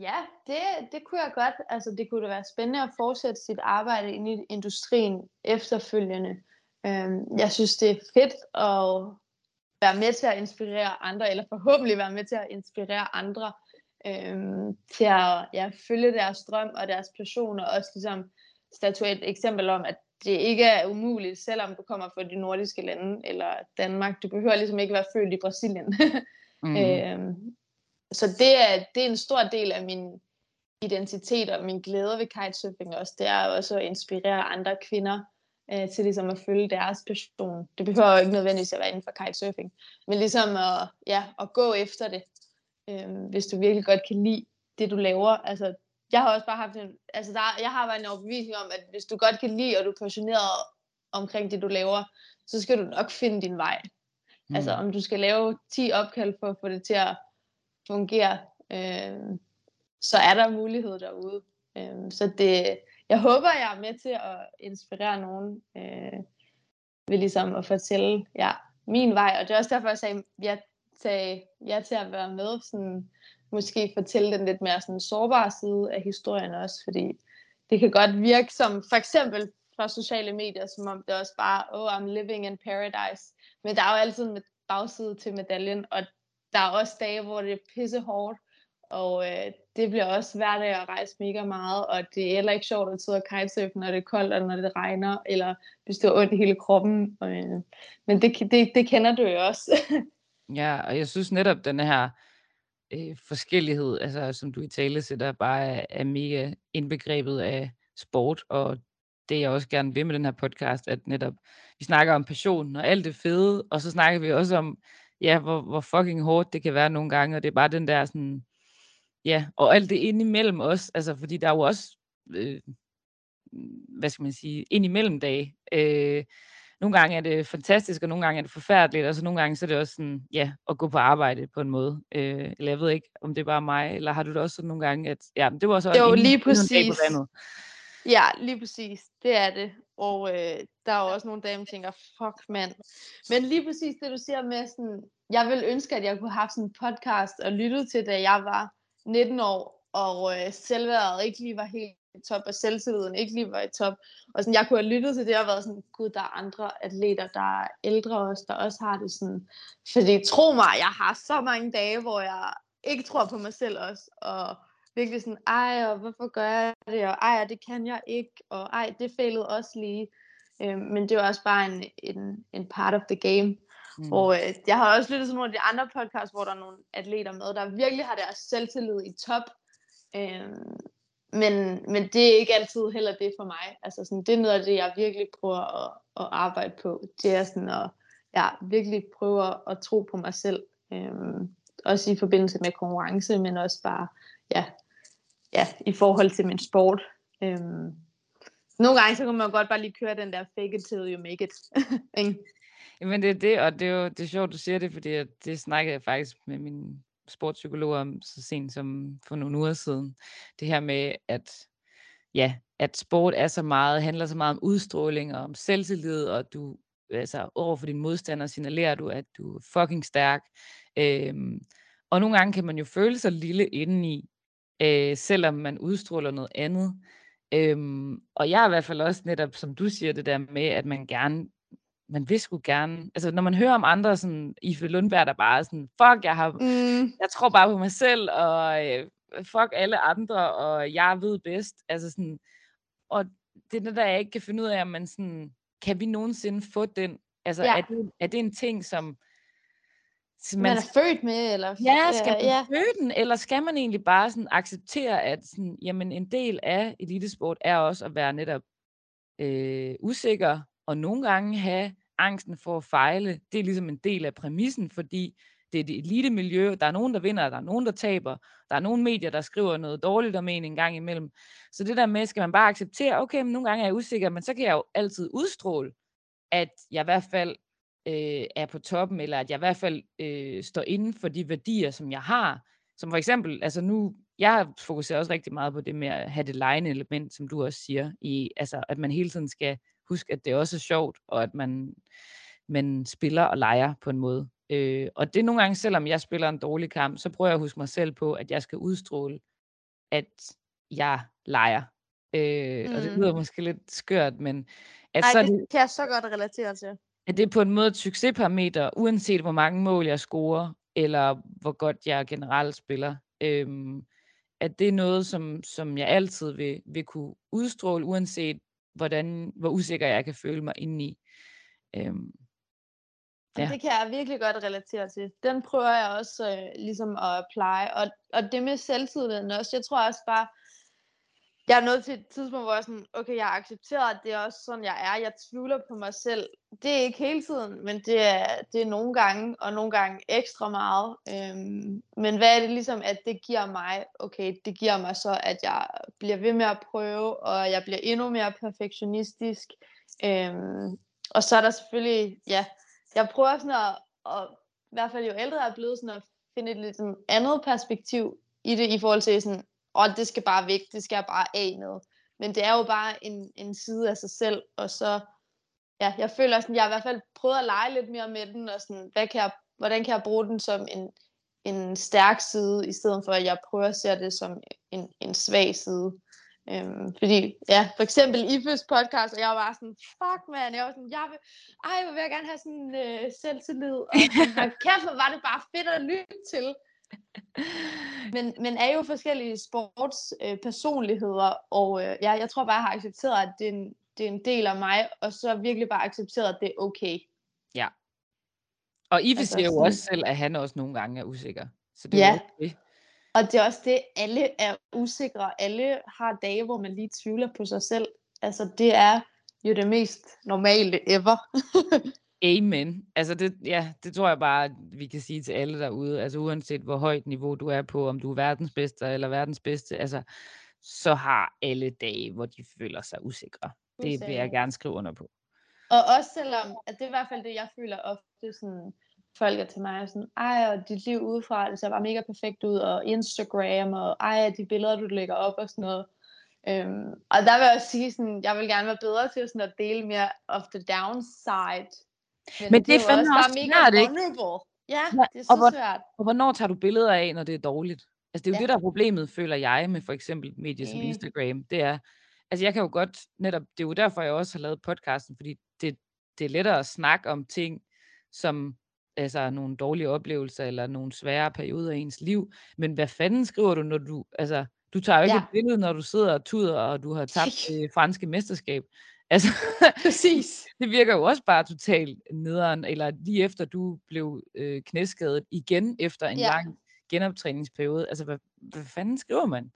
Ja, det, det kunne jeg godt. Altså, det kunne da være spændende at fortsætte sit arbejde inde i industrien efterfølgende. Øhm, jeg synes, det er fedt at være med til at inspirere andre, eller forhåbentlig være med til at inspirere andre øhm, til at ja, følge deres drøm og deres passion, og også ligesom statuere et eksempel om, at det ikke er umuligt, selvom du kommer fra de nordiske lande, eller Danmark. Du behøver ligesom ikke være født i Brasilien. mm. øhm, så det er, det er en stor del af min identitet og min glæde ved kitesurfing også. Det er også at inspirere andre kvinder øh, til ligesom at følge deres passion. Det behøver jo ikke nødvendigvis at være inden for kitesurfing, men ligesom at, ja, at gå efter det, øh, hvis du virkelig godt kan lide det, du laver. Altså, jeg har også bare haft en, altså der, jeg har bare en overbevisning om, at hvis du godt kan lide, og du er passioneret omkring det, du laver, så skal du nok finde din vej. Mm. Altså om du skal lave 10 opkald for at få det til at fungere, øh, så er der mulighed derude. Øh, så det, jeg håber, jeg er med til at inspirere nogen øh, ved ligesom at fortælle ja, min vej. Og det er også derfor, jeg sagde ja, sagde ja til at være med, sådan, måske fortælle den lidt mere sådan, sårbare side af historien også, fordi det kan godt virke som, for eksempel fra sociale medier, som om det også bare, oh, I'm living in paradise. Men der er jo altid en bagside til medaljen, og der er også dage, hvor det er pisse hårdt, og øh, det bliver også hverdag at rejse mega meget, og det er heller ikke sjovt at sidde og kitesurfe, når det er koldt, eller når det regner, eller hvis det er ondt i hele kroppen. Og, øh, men det, det, det kender du jo også. ja, og jeg synes netop, den her øh, forskellighed, altså som du i tale sætter, bare er, er mega indbegrebet af sport, og det jeg også gerne vil med den her podcast, at netop vi snakker om passion og alt det fede, og så snakker vi også om, ja, hvor, hvor fucking hårdt det kan være nogle gange, og det er bare den der sådan, ja, og alt det indimellem også, altså fordi der er jo også, øh, hvad skal man sige, indimellem dage. Øh, nogle gange er det fantastisk, og nogle gange er det forfærdeligt, og så nogle gange så er det også sådan, ja, at gå på arbejde på en måde. Øh, eller jeg ved ikke, om det er bare mig, eller har du det også sådan nogle gange, at ja, det var også jo, en, lige præcis. På Ja, lige præcis. Det er det. Og øh, der er jo også nogle dage, der tænker, fuck mand. Men lige præcis det, du siger med sådan, jeg vil ønske, at jeg kunne have sådan en podcast og lyttet til, da jeg var 19 år, og øh, selvværdet ikke lige var helt i top, og selvtilliden ikke lige var i top. Og sådan, jeg kunne have lyttet til det og været sådan, gud, der er andre atleter, der er ældre også, der også har det sådan. Fordi tro mig, jeg har så mange dage, hvor jeg ikke tror på mig selv også, og virkelig sådan, ej, og hvorfor gør jeg det, og ej, det kan jeg ikke, og ej, det fejlede også lige. Øh, men det var også bare en, en, en part of the game. Mm. Og øh, jeg har også lyttet til nogle af de andre podcasts, hvor der er nogle atleter med, der virkelig har deres selvtillid i top. Øh, men, men det er ikke altid heller det for mig. Altså sådan, det er noget af det, jeg virkelig prøver at, at arbejde på. Det er sådan at ja, virkelig prøve at, tro på mig selv. Øh, også i forbindelse med konkurrence, men også bare ja, ja, i forhold til min sport. Øh, nogle gange så kan man godt bare lige køre den der fake it till you make it. Jamen det er det, og det er jo det er sjovt, du siger det, fordi det snakkede jeg faktisk med min sportspsykolog om så sent som for nogle uger siden. Det her med, at ja, at sport er så meget, handler så meget om udstråling og om selvtillid, og du altså over for din modstander signalerer du, at du er fucking stærk. Øhm, og nogle gange kan man jo føle sig lille indeni, øh, selvom man udstråler noget andet. Øhm, og jeg er i hvert fald også netop, som du siger, det der med, at man gerne man vil sgu gerne, altså når man hører om andre, sådan, Ife Lundberg, der bare er sådan, fuck, jeg har, mm. jeg tror bare på mig selv, og øh, fuck alle andre, og jeg ved bedst, altså sådan, og det er det, der jeg ikke kan finde ud af, om man sådan, kan vi nogensinde få den, altså ja. er, det, er det en ting, som, man, man er født med, eller? Ja, skal man ja. føde den, eller skal man egentlig bare sådan acceptere, at sådan, jamen en del af elitesport er også at være netop øh, usikker, og nogle gange have angsten for at fejle, det er ligesom en del af præmissen, fordi det er det elite miljø, der er nogen, der vinder, der er nogen, der taber, der er nogle medier, der skriver noget dårligt om en en gang imellem. Så det der med, skal man bare acceptere, okay, men nogle gange er jeg usikker, men så kan jeg jo altid udstråle, at jeg i hvert fald øh, er på toppen, eller at jeg i hvert fald øh, står inden for de værdier, som jeg har. Som for eksempel, altså nu, jeg fokuserer også rigtig meget på det med at have det lejende element, som du også siger, i, altså at man hele tiden skal huske, at det også er sjovt, og at man, man spiller og leger på en måde. Øh, og det er nogle gange, selvom jeg spiller en dårlig kamp, så prøver jeg at huske mig selv på, at jeg skal udstråle, at jeg leger. Øh, mm. Og det lyder mm. måske lidt skørt, men At Ej, så det, det kan jeg så godt relatere til. At det er på en måde et succesparameter, uanset hvor mange mål jeg scorer, eller hvor godt jeg generelt spiller. Øhm, at det er noget, som, som jeg altid vil, vil kunne udstråle, uanset hvordan, hvor usikker jeg kan føle mig indeni. Øhm, ja. Det kan jeg virkelig godt relatere til. Den prøver jeg også øh, ligesom at apply. Og, og det med selvtilliden også, jeg tror også bare, jeg er nået til et tidspunkt, hvor jeg er sådan, okay, jeg har accepteret, at det er også sådan, jeg er. Jeg tvivler på mig selv. Det er ikke hele tiden, men det er, det er nogle gange, og nogle gange ekstra meget. Øhm, men hvad er det ligesom, at det giver mig? Okay, det giver mig så, at jeg bliver ved med at prøve, og jeg bliver endnu mere perfektionistisk. Øhm, og så er der selvfølgelig, ja, jeg prøver sådan at, at i hvert fald jo ældre jeg er blevet, sådan at finde et lidt sådan andet perspektiv i det, i forhold til sådan, og det skal bare væk, det skal jeg bare af med. Men det er jo bare en, en side af sig selv, og så, ja, jeg føler sådan, jeg har i hvert fald prøvet at lege lidt mere med den, og sådan, hvad kan jeg, hvordan kan jeg bruge den som en, en stærk side, i stedet for at jeg prøver at se det som en, en svag side. Øhm, fordi, ja, for eksempel Ifes podcast, og jeg var sådan, fuck man, jeg var sådan, jeg vil, ej, jeg vil jeg gerne have sådan øh, selvtillid, og og kæft, var det bare fedt at lytte til men, men er jo forskellige sportspersonligheder, øh, og øh, ja, jeg tror bare, jeg har accepteret, at det er, en, det er en del af mig, og så virkelig bare accepteret, at det er okay. Ja. Og Ive altså, siger jo også selv, at han også nogle gange er usikker. Så det er ja. okay. Og det er også det, alle er usikre. Alle har dage, hvor man lige tvivler på sig selv. Altså, det er jo det mest normale ever. Amen. Altså det, ja, det tror jeg bare, vi kan sige til alle derude. Altså uanset hvor højt niveau du er på, om du er verdens bedste eller verdens bedste, altså så har alle dage, hvor de føler sig usikre. Det vil jeg gerne skrive under på. Og også selvom, at det er i hvert fald det, jeg føler ofte sådan, folk er til mig sådan, ej, og dit liv udefra, det ser bare mega perfekt ud, og Instagram, og ej, de billeder, du lægger op og sådan noget. Øhm, og der vil jeg også sige sådan, jeg vil gerne være bedre til sådan at dele mere of the downside men, Men det, det er fandme også, også svært, ikke? Ja, det er så og hvor, svært. Og hvornår tager du billeder af, når det er dårligt? Altså det er jo ja. det, der er problemet, føler jeg, med for eksempel medier som Instagram. Det er, altså jeg kan jo godt, netop, det er jo derfor, jeg også har lavet podcasten, fordi det, det er lettere at snakke om ting, som altså nogle dårlige oplevelser, eller nogle svære perioder i ens liv. Men hvad fanden skriver du, når du, altså, du tager jo ikke ja. et billede, når du sidder og tuder, og du har tabt det franske mesterskab. Altså, Præcis. det virker jo også bare totalt nederen, eller lige efter du blev øh, knæskadet igen efter en ja. lang genoptræningsperiode. Altså, hvad, hvad fanden skriver man?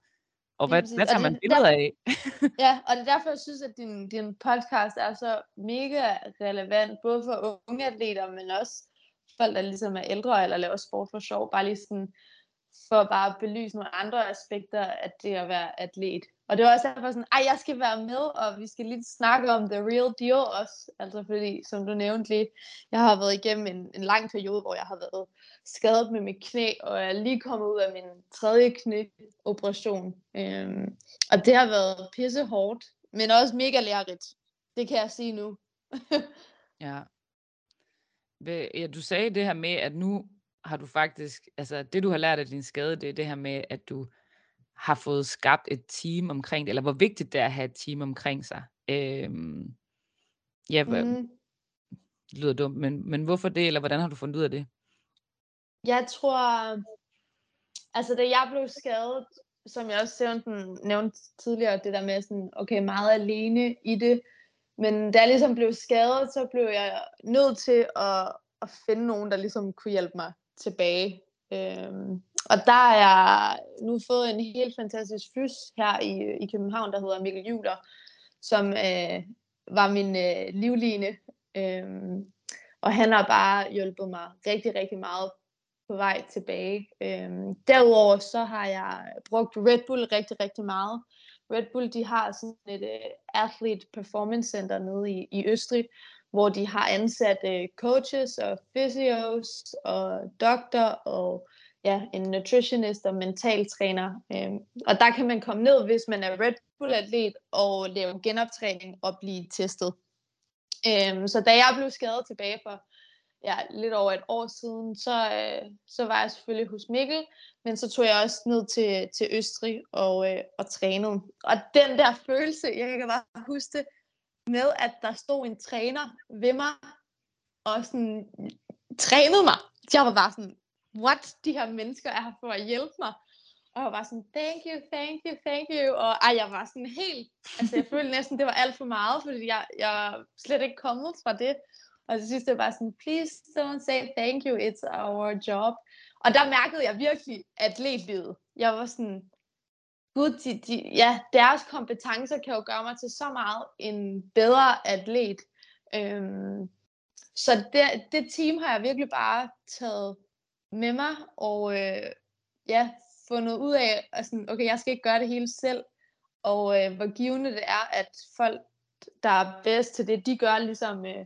Og hvad, hvad tager man billeder af? ja, og det er derfor, jeg synes, at din, din podcast er så mega relevant, både for unge atleter, men også folk, der ligesom er ældre eller laver sport for sjov. Bare lige sådan, for bare at belyse nogle andre aspekter af det at være atlet. Og det var også derfor sådan, ej, jeg skal være med, og vi skal lige snakke om the real deal også. Altså fordi, som du nævnte lige, jeg har været igennem en, en lang periode, hvor jeg har været skadet med mit knæ, og jeg er lige kommet ud af min tredje knæoperation. Øhm, og det har været pisse hårdt, men også mega lærerigt. Det kan jeg sige nu. ja. Ja, du sagde det her med, at nu har du faktisk, altså det du har lært af din skade, det er det her med, at du har fået skabt et team omkring det, eller hvor vigtigt det er at have et team omkring sig. Øhm, ja, mm. det lyder dumt, men, men hvorfor det, eller hvordan har du fundet ud af det? Jeg tror, altså da jeg blev skadet, som jeg også nævnte, nævnte tidligere, det der med sådan, okay, meget alene i det, men da jeg ligesom blev skadet, så blev jeg nødt til at, at finde nogen, der ligesom kunne hjælpe mig tilbage. Øhm, og der er jeg nu fået en helt fantastisk fys her i, i København, der hedder Mikkel Juler, som øh, var min øh, livline. Øh, og han har bare hjulpet mig rigtig, rigtig meget på vej tilbage. Øhm, derudover så har jeg brugt Red Bull rigtig, rigtig meget. Red Bull de har sådan et uh, athlete performance center nede i, i Østrig, hvor de har ansat uh, coaches og physios og doktor og ja, en nutritionist og mentaltræner. Øh, og der kan man komme ned, hvis man er Red Bull-atlet, og lave genoptræning og blive testet. Øh, så da jeg blev skadet tilbage for ja, lidt over et år siden, så, øh, så var jeg selvfølgelig hos Mikkel, men så tog jeg også ned til, til Østrig og, øh, og trænede. Og den der følelse, jeg kan bare huske det, med, at der stod en træner ved mig, og sådan trænede mig. Jeg var bare sådan, what, de her mennesker er her for at hjælpe mig. Og jeg var sådan, thank you, thank you, thank you. Og ej, jeg var sådan helt, altså jeg følte næsten, det var alt for meget, fordi jeg, jeg slet ikke kommet fra det. Og så synes det var sådan, please don't say thank you, it's our job. Og der mærkede jeg virkelig atletlivet. Jeg var sådan, gud, de, de, ja, deres kompetencer kan jo gøre mig til så meget en bedre atlet. Øhm, så det, det team har jeg virkelig bare taget med mig, og øh, ja, fundet ud af, at sådan, okay, jeg skal ikke gøre det hele selv, og øh, hvor givende det er, at folk, der er bedst til det, de gør ligesom, øh,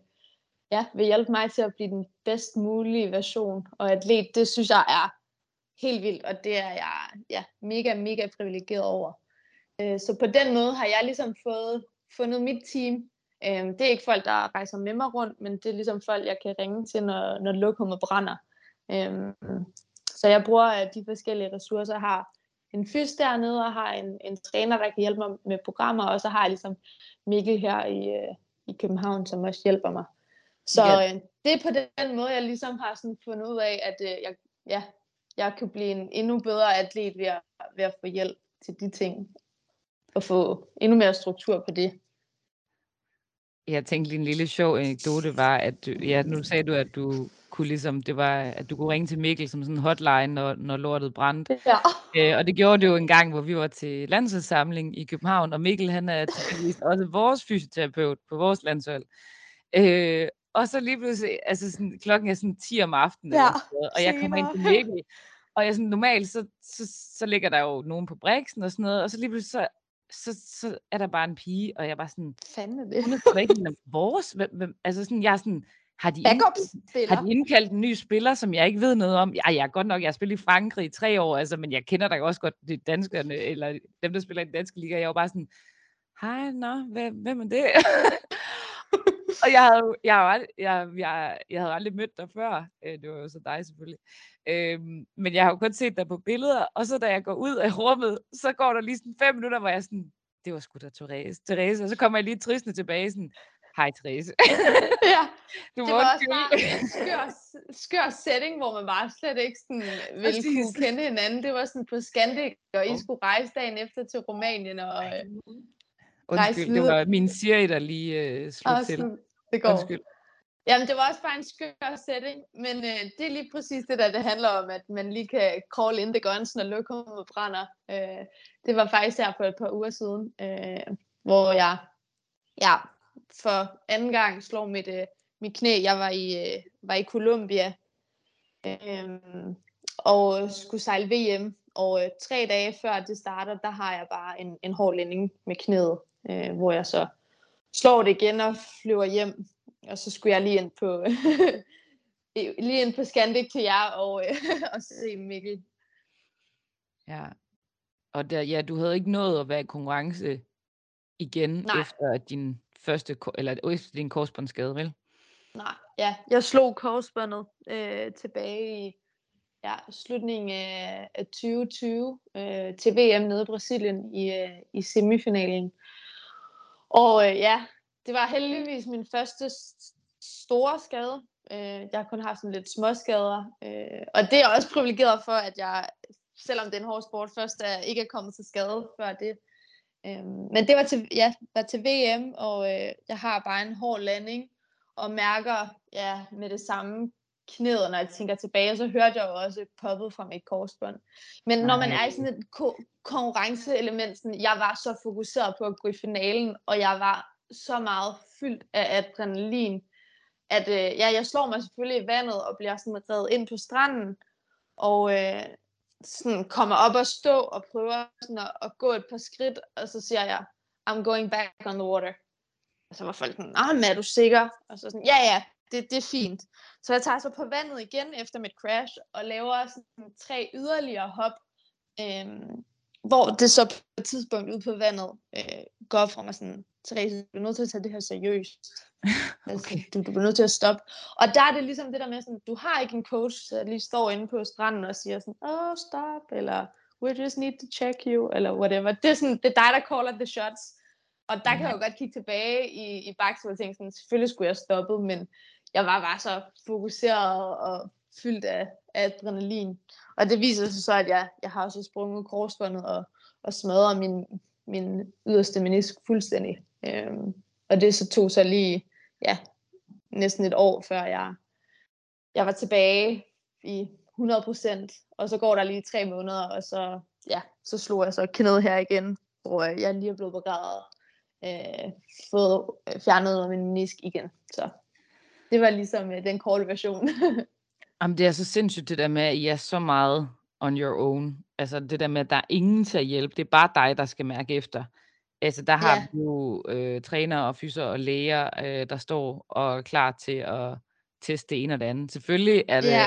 ja, vil hjælpe mig til at blive den bedst mulige version, og atlet, det synes jeg er helt vildt, og det er jeg ja, mega, mega privilegeret over. Øh, så på den måde har jeg ligesom fået fundet mit team. Øh, det er ikke folk, der rejser med mig rundt, men det er ligesom folk, jeg kan ringe til, når, når lokummet brænder. Øh, så jeg bruger de forskellige ressourcer. Jeg har en fys dernede, og har en, en træner, der kan hjælpe mig med programmer, og så har jeg ligesom Mikkel her i, i København, som også hjælper mig. Så ja. det er på den måde, jeg ligesom har sådan fundet ud af, at jeg, ja, jeg kan blive en endnu bedre atlet ved at, ved at få hjælp til de ting, og få endnu mere struktur på det. Jeg tænkte lige en lille sjov anekdote var, at ja, nu sagde du, at du kunne ligesom, det var, at du kunne ringe til Mikkel som sådan en hotline, når, når lortet brændte. Ja. Øh, og det gjorde det jo en gang, hvor vi var til landsholdssamling i København, og Mikkel han er også vores fysioterapeut på vores landshold. Øh, og så lige pludselig, altså sådan, klokken er sådan 10 om aftenen, ja, eller og jeg kommer ind til Mikkel, og jeg sådan, normalt, så, så, så ligger der jo nogen på briksen og sådan noget, og så lige pludselig, så, så, så er der bare en pige, og jeg var sådan, fanden det? Hun er ikke en af vores, hvem, hvem, altså sådan, jeg er sådan, har de, indkaldt, har de indkaldt en ny spiller, som jeg ikke ved noget om? Ja, jeg er godt nok, jeg har spillet i Frankrig i tre år, altså, men jeg kender da også godt de danskerne, eller dem, der spiller i den danske liga. Jeg var bare sådan, hej, nå, hvem, hvem er det? og jeg havde, jeg, jeg, jeg, jeg havde aldrig mødt dig før. Øh, det var jo så dig selvfølgelig. Øhm, men jeg har jo kun set dig på billeder, og så da jeg går ud af rummet, så går der lige sådan fem minutter, hvor jeg sådan, det var sgu da Therese. Therese. Og så kommer jeg lige tristende tilbage sådan, hej Therese. ja, du det var også bare en skør, skør setting, hvor man bare slet ikke sådan ville Præcis. kunne kende hinanden. Det var sådan på Scandic, og I skulle rejse dagen efter til Rumænien og øh, Undskyld, det var min Siri, der lige øh, slog til. Det går. Undskyld. Jamen, det var også bare en skør setting, men øh, det er lige præcis det der, det handler om, at man lige kan call in the guns, når lokummet brænder. Øh, det var faktisk her for et par uger siden, øh, hvor jeg ja, for anden gang slog mit, øh, mit knæ. Jeg var i, øh, var i Colombia øh, og skulle sejle VM, og øh, tre dage før det starter, der har jeg bare en, en hård lænding med knæet, øh, hvor jeg så slår det igen og flyver hjem. Og så skulle jeg lige ind på, lige ind på Scandic til jer og, øh, og se Mikkel. Ja, og der, ja, du havde ikke nået at være i konkurrence igen Nej. efter din første, eller efter din korsbåndsskade, vel? Nej, ja, jeg slog korsbåndet øh, tilbage i ja, slutningen af, af 2020 øh, til VM nede i Brasilien i, øh, i semifinalen. Og øh, ja, det var heldigvis min første store skade. Øh, jeg har kun haft sådan lidt små skader. Øh, og det er også privilegeret for, at jeg, selvom det er en hård sport, først er, ikke er kommet til skade før det. Øh, men det var til, ja, var til VM, og øh, jeg har bare en hård landing, og mærker ja, med det samme knæet, når jeg tænker tilbage, så hørte jeg jo også poppet fra mit korsbånd. Men når man er i sådan et ko- konkurrenceelement, sådan, jeg var så fokuseret på at gå i finalen, og jeg var så meget fyldt af adrenalin, at øh, ja, jeg slår mig selvfølgelig i vandet og bliver sådan reddet ind på stranden, og øh, sådan kommer op og stå og prøver sådan at, at gå et par skridt, og så siger jeg, I'm going back on the water. Så var folk sådan, ah, men er du sikker? Og så sådan, ja, ja, det, det er fint. Så jeg tager så på vandet igen efter mit crash, og laver sådan tre yderligere hop, øhm, hvor det så på et tidspunkt ude på vandet øh, går op for mig sådan, Therese, du er nødt til at tage det her seriøst. Altså, okay. du, du er nødt til at stoppe. Og der er det ligesom det der med, sådan, du har ikke en coach, der lige står inde på stranden og siger sådan, oh, stop, eller we just need to check you, eller whatever. Det er, sådan, det er dig, der caller the shots. Og der kan jeg jo godt kigge tilbage i, i baksen og tænke sådan, selvfølgelig skulle jeg stoppe, men jeg var bare så fokuseret og fyldt af, af adrenalin. Og det viser sig så, at jeg, jeg har så sprunget korsbåndet og, og smadret min, min yderste menisk fuldstændig. Øhm, og det så tog så lige ja, næsten et år, før jeg, jeg var tilbage i 100 procent. Og så går der lige tre måneder, og så, ja, så slog jeg så knæet her igen, hvor jeg lige er blevet begravet øh, fået fjernet min menisk igen. Så det var ligesom øh, den korte version. Jamen, det er så sindssygt det der med, at I er så meget on your own. Altså det der med, at der er ingen til at hjælpe. Det er bare dig, der skal mærke efter. Altså der har Ja. jo øh, træner og fyser og læger, øh, der står og er klar til at teste det ene og det andet. Selvfølgelig er det, Ja,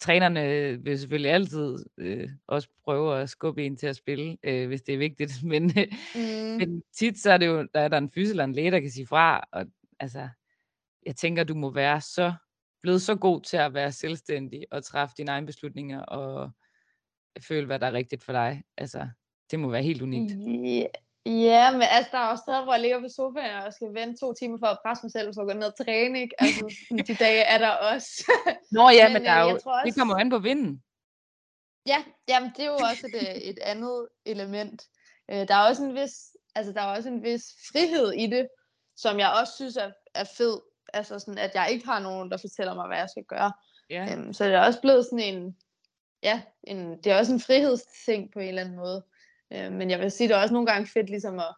trænerne vil selvfølgelig altid øh, også prøve at skubbe en til at spille, øh, hvis det er vigtigt. Men, øh, mm, men tit så er det jo, der er der en fys eller en læge, der kan sige fra. Og altså, jeg tænker, du må være så blevet så god til at være selvstændig og træffe dine egne beslutninger og føle, hvad der er rigtigt for dig. Altså, det må være helt unikt. Ja, men altså, der er også steder, hvor jeg ligger på sofaen og skal vente to timer for at presse mig selv for at gå ned og træne. Ikke? Altså, de dage er der også. Nå ja, men, Men, men der øh, er jo, også- det kommer an på vinden. Ja, jamen det er jo også et, øh, et andet element. Øh, Der er også en vis, altså der er også en vis frihed i det, som jeg også synes er, er fed. Altså sådan, at jeg ikke har nogen, der fortæller mig, hvad jeg skal gøre. Ja. Øhm, så det er også blevet sådan en, ja, en, det er også en frihedsting på en eller anden måde. Øh, men jeg vil sige, det er også nogle gange fedt ligesom at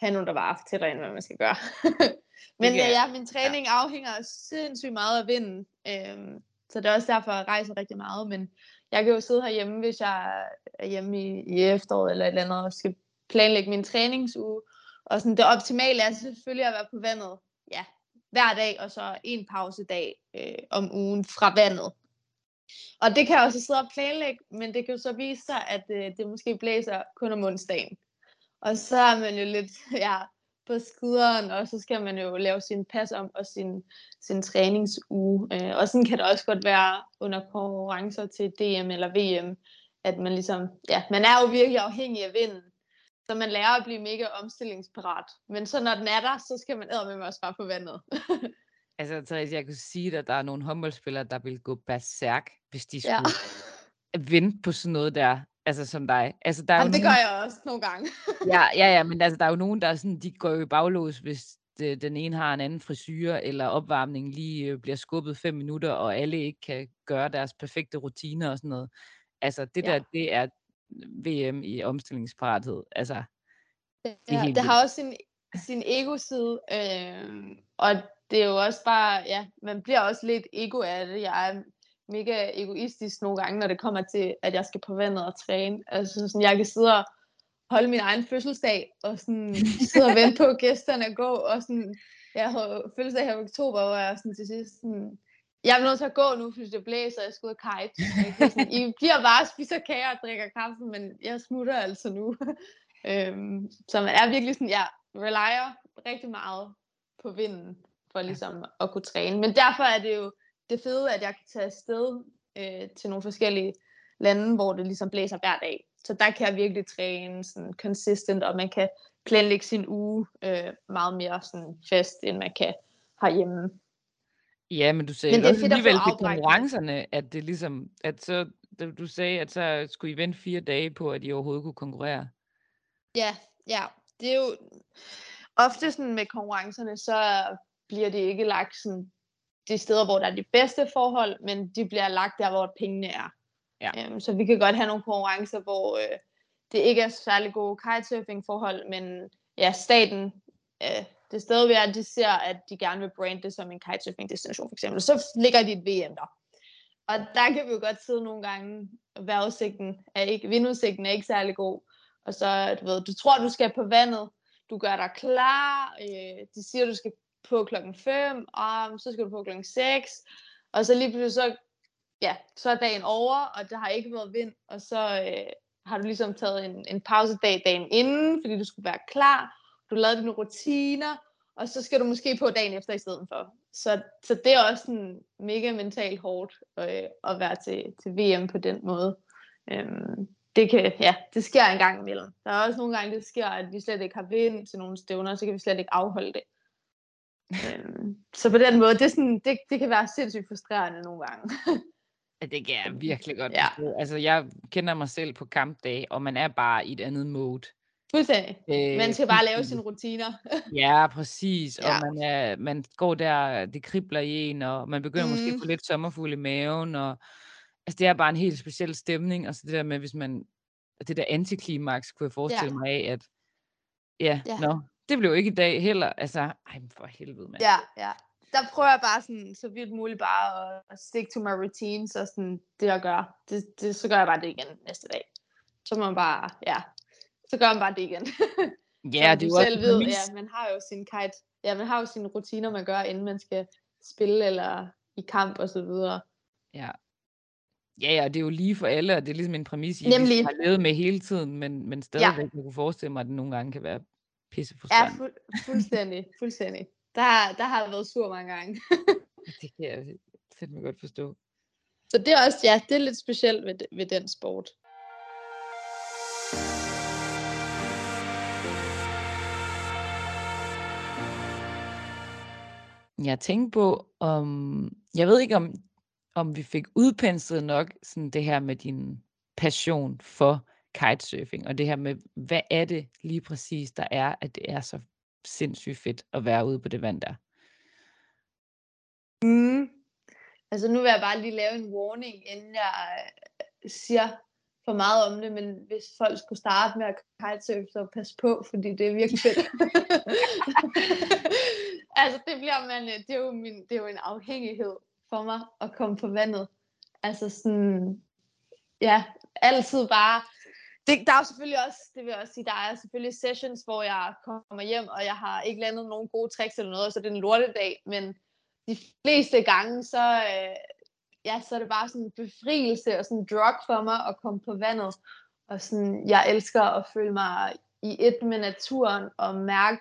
have nogen, der bare fortæller en, hvad man skal gøre. men øh, jeg- ja, min træning afhænger sindssygt meget af vinden. Øhm, så det er også derfor, jeg rejser rigtig meget. Men jeg kan jo sidde herhjemme, hvis jeg er hjemme i, i efteråret eller et eller andet, og skal planlægge min træningsuge. Og sådan, det optimale er selvfølgelig at være på vandet ja, hver dag, og så en pausedag øh, om ugen fra vandet. Og det kan jeg også sidde og planlægge, men det kan jo så vise sig, at øh, det måske blæser kun om onsdagen. Og så er man jo lidt ja, på skuderen, og så skal man jo lave sin pas om og sin, sin træningsuge. Øh, og sådan kan det også godt være under konkurrencer til DM eller VM, at man ligesom, ja, man er jo virkelig afhængig af vinden. Så man lærer at blive mega omstillingsparat. Men så når den er der, så skal man med også bare på vandet. Altså, Therese, jeg kunne sige, at der er nogle håndboldspillere, der vil gå berserk, hvis de ja. skulle vente på sådan noget der, altså som dig. Altså, der er Jamen, jo det nogen, gør jeg også nogle gange. ja, ja, ja, men altså, der er jo nogen, der er sådan, de går jo i baglås, hvis det, den ene har en anden frisyre, eller opvarmningen lige øh, bliver skubbet fem minutter, og alle ikke kan gøre deres perfekte rutiner og sådan noget. Altså, det Ja. der, det er VM i omstillingsparathed. Altså, Det, ja, helt det har også sin, sin ego-side, øh, og det er jo også bare, ja, man bliver også lidt ego af det. Jeg er mega egoistisk nogle gange, når det kommer til, at jeg skal på vandet og træne. Altså sådan, jeg kan sidde og holde min egen fødselsdag, og sådan sidde og vente på gæsterne at gå, og sådan, jeg havde fødselsdag her i oktober, hvor jeg sådan til sidst sådan, jeg er nødt til at gå nu, fordi det blæser, og jeg skal ud og kite. Sådan, I bliver bare og spiser kager og drikker kaffe, men jeg smutter altså nu. øhm, så man er virkelig sådan, ja, relyer rigtig meget på vinden, for ligesom at kunne træne. Men derfor er det jo det fede, at jeg kan tage afsted øh, til nogle forskellige lande, hvor det ligesom blæser hver dag. Så der kan jeg virkelig træne sådan consistent, og man kan planlægge sin uge øh, meget mere sådan fast, end man kan herhjemme. Ja, men du sagde Men det er også alligevel til konkurrencerne, at det ligesom, at så, du sagde, at så skulle I vente fire dage på, at I overhovedet kunne konkurrere. Ja, ja. Det er jo ofte sådan med konkurrencerne, så bliver det ikke lagt sådan de steder, hvor der er de bedste forhold, men de bliver lagt der, hvor pengene er. Ja. Øhm, så vi kan godt have nogle konkurrencer, hvor øh, det ikke er særlig gode kitesurfing-forhold, men ja, staten, øh, det sted, vi er, de ser, at de gerne vil brande det som en kitesurfing-destination, for eksempel. Så ligger de et VM der. Og der kan vi jo godt sidde nogle gange, vejrudsigten er ikke, vindudsigten er ikke særlig god, og så, du ved, du tror, du skal på vandet, du gør dig klar, øh, de siger, du skal på klokken 5, og ah, så skal du på klokken 6, og så lige pludselig så, ja, så er dagen over, og der har ikke været vind, og så øh, har du ligesom taget en, en pausedag dagen inden, fordi du skulle være klar, du lavede dine rutiner, og så skal du måske på dagen efter i stedet for. Så, så det er også sådan mega mentalt hårdt øh, at være til, til VM på den måde. Øhm, det kan, ja, det sker en gang imellem. Der er også nogle gange, det sker, at vi slet ikke har vind til nogle stævner, så kan vi slet ikke afholde det øhm, så på den måde, det, er sådan, det, det kan være sindssygt frustrerende nogle gange. Ja, det kan jeg virkelig godt Ja. forstå. Altså, jeg kender mig selv på kampdag, og man er bare i et andet mode. Fuldstændig. Øh, Man skal bare lave sine rutiner. Ja, præcis. Og Ja. man, er, man går der, det kribler i en, og man begynder mm. måske Mhm. at få lidt sommerfuld i maven. Og, altså, det er bare en helt speciel stemning. Og så det der med, hvis man, det der antiklimaks, kunne jeg forestille Ja. mig af, at ja, Ja. nå, det blev jo ikke i dag heller. Altså, ej, for helvede, mand. Ja, ja. Der prøver jeg bare sådan, så vidt muligt bare at, stick to my routines og sådan det jeg gør. Det, det, så gør jeg bare det igen næste dag. Så må man bare, ja, så gør man bare det igen. ja Som det er du selv ved, præmis. ja, man har jo sin kite, ja, man har jo sine rutiner, man gør, inden man skal spille eller i kamp og så videre. Ja. Ja, ja, det er jo lige for alle, og det er ligesom en præmis, I Nemlig. har levet med hele tiden, men, men stadigvæk, jeg kunne forestille mig, at det nogle gange kan være Ja, pissefrustrerende. fu- fuldstændig, fuldstændig. Der, har- der har jeg været sur mange gange. Det kan jeg fandme godt forstå. Så det er også, ja, det er lidt specielt ved, ved den sport. Jeg tænkte på, om jeg ved ikke, om, om vi fik udpenslet nok sådan det her med din passion for kitesurfing, og det her med, hvad er det lige præcis, der er, at det er så sindssygt fedt at være ude på det vand der. Mm. Altså nu vil jeg bare lige lave en warning, inden jeg øh, siger for meget om det, men hvis folk skulle starte med at kitesurfe, så pas på, fordi det er virkelig fedt. altså det bliver man, øh, det er, jo min, det er jo en afhængighed for mig at komme på vandet. Altså sådan, ja, altid bare, det, der er selvfølgelig også, det vil jeg også sige, der er selvfølgelig sessions, hvor jeg kommer hjem, og jeg har ikke landet nogen gode tricks eller noget, så det er en lortedag, men de fleste gange, så, øh, ja, så er det bare sådan en befrielse og sådan en drug for mig at komme på vandet. Og sådan, jeg elsker at føle mig i et med naturen og mærke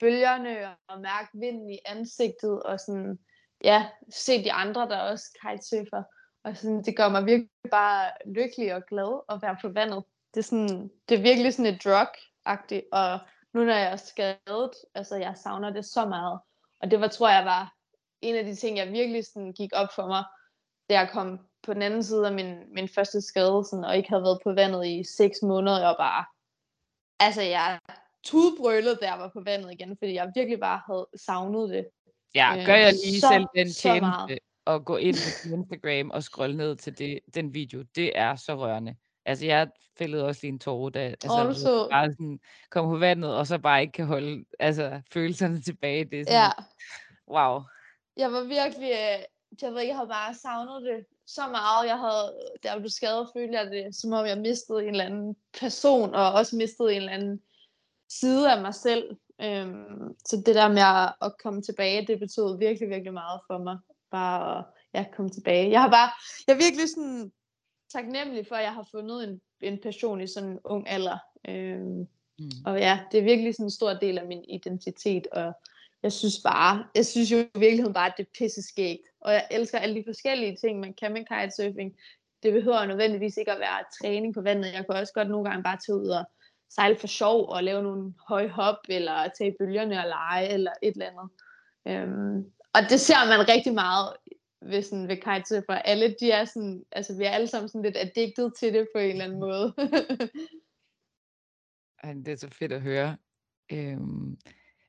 bølgerne og mærke vinden i ansigtet og sådan, ja, se de andre, der også kitesurfer. Og sådan, det gør mig virkelig bare lykkelig og glad at være på vandet. Det er, sådan, det er virkelig sådan et drug-agtigt, og nu når jeg er skadet, altså jeg savner det så meget. Og det var, tror jeg, var en af de ting, jeg virkelig sådan gik op for mig, da jeg kom på den anden side af min, min første skade, sådan, og ikke havde været på vandet i seks måneder, jeg var bare, altså jeg tudbrølede, da jeg var på vandet igen, fordi jeg virkelig bare havde savnet det. Ja, Øh, gør jeg lige så- selv den tjeneste og gå ind på Instagram og scrolle ned til det, den video. Det er så rørende. Altså, jeg fældede også lige en tårer, da altså, du så. bare sådan, kom på vandet, og så bare ikke kan holde altså, følelserne tilbage. Det er sådan, Ja, wow. jeg var virkelig, øh, jeg ved jeg havde bare savnet det så meget. Jeg havde, da jeg blev skadet, følte jeg det, som om jeg mistede en eller anden person, og også mistede en eller anden side af mig selv. Øhm, så det der med at, komme tilbage, det betød virkelig, virkelig meget for mig. Bare at ja, komme tilbage. Jeg har bare, jeg virkelig sådan taknemmelig for, at jeg har fundet en, en passion i sådan en ung alder. Øhm, Mm. og ja, det er virkelig sådan en stor del af min identitet, og jeg synes bare, jeg synes jo i virkeligheden bare, at det er pisseskægt. Og jeg elsker alle de forskellige ting, man kan med kitesurfing. Det behøver nødvendigvis ikke at være træning på vandet. Jeg kan også godt nogle gange bare tage ud og sejle for sjov og lave nogle høje hop, eller tage i bølgerne og lege, eller et eller andet. Øhm, og det ser man rigtig meget ved, sådan, ved for Alle, de er sådan, altså vi er alle sammen sådan lidt addicted til det på en eller anden måde. Ej, det er så fedt at høre. Øhm,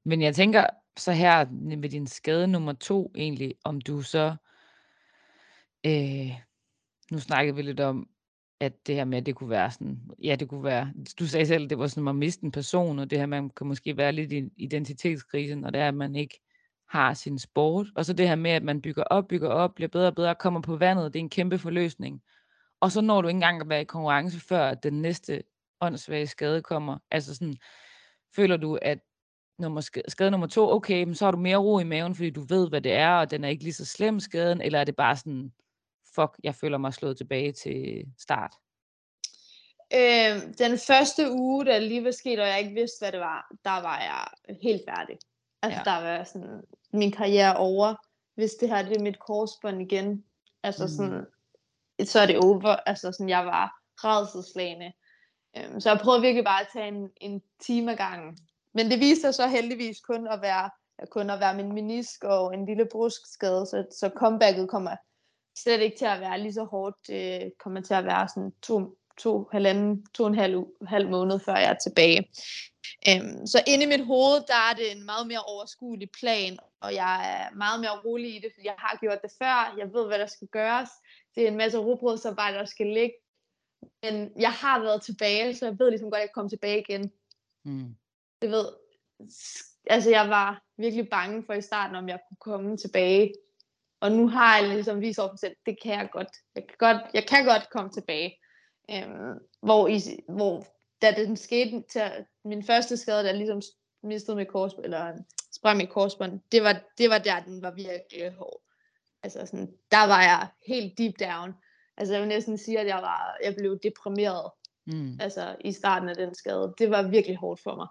men jeg tænker så her med din skade nummer to egentlig, om du så, øh, nu snakkede vi lidt om, at det her med, at det kunne være sådan, ja, det kunne være, du sagde selv, at det var sådan, at man miste en person, og det her, man kan måske være lidt i en identitetskrise, når det er, at man ikke har sin sport, og så det her med, at man bygger op, bygger op, bliver bedre og bedre, kommer på vandet, det er en kæmpe forløsning. Og så når du ikke engang at være i konkurrence, før den næste åndssvage skade kommer. Altså sådan, føler du, at nummer, sk- skade nummer to, okay, men så har du mere ro i maven, fordi du ved, hvad det er, og den er ikke lige så slem skaden, eller er det bare sådan, fuck, jeg føler mig slået tilbage til start? Øhm, den første uge, det lige var sket, og jeg ikke vidste, hvad det var, der var jeg helt færdig. Altså, Ja. der var sådan, min karriere over. Hvis det her det er mit korsbånd igen, altså Mm. sådan, så er det over. Altså sådan, jeg var redselslagende. Øhm, så jeg prøvede virkelig bare at tage en, en time ad gangen. Men det viste sig så heldigvis kun at være, kun at være min menisk og en lille bruskskade, så, så comebacket kommer slet ikke til at være lige så hårdt. Det kommer til at være sådan to, to, halvanden, to og en halv, halv måned, før jeg er tilbage. Øhm, så inde i mit hoved, der er det en meget mere overskuelig plan, og jeg er meget mere rolig i det, fordi jeg har gjort det før, jeg ved, hvad der skal gøres. Det er en masse robrødsarbejde, der skal ligge. Men jeg har været tilbage, så jeg ved ligesom godt, at jeg kommer tilbage igen. Mm. Det ved, altså jeg var virkelig bange for i starten, om jeg kunne komme tilbage. Og nu har jeg ligesom vist over selv, det kan jeg godt. Jeg kan godt, jeg kan godt komme tilbage. Øhm, hvor, i, hvor da den skete til min første skade, der ligesom mistede mit korsbånd, eller sprang mit korsbånd, det var, det var der, den var virkelig hård. Altså sådan, der var jeg helt deep down. Altså jeg vil næsten sige, at jeg, var, jeg blev deprimeret. Mm. Altså i starten af den skade. Det var virkelig hårdt for mig.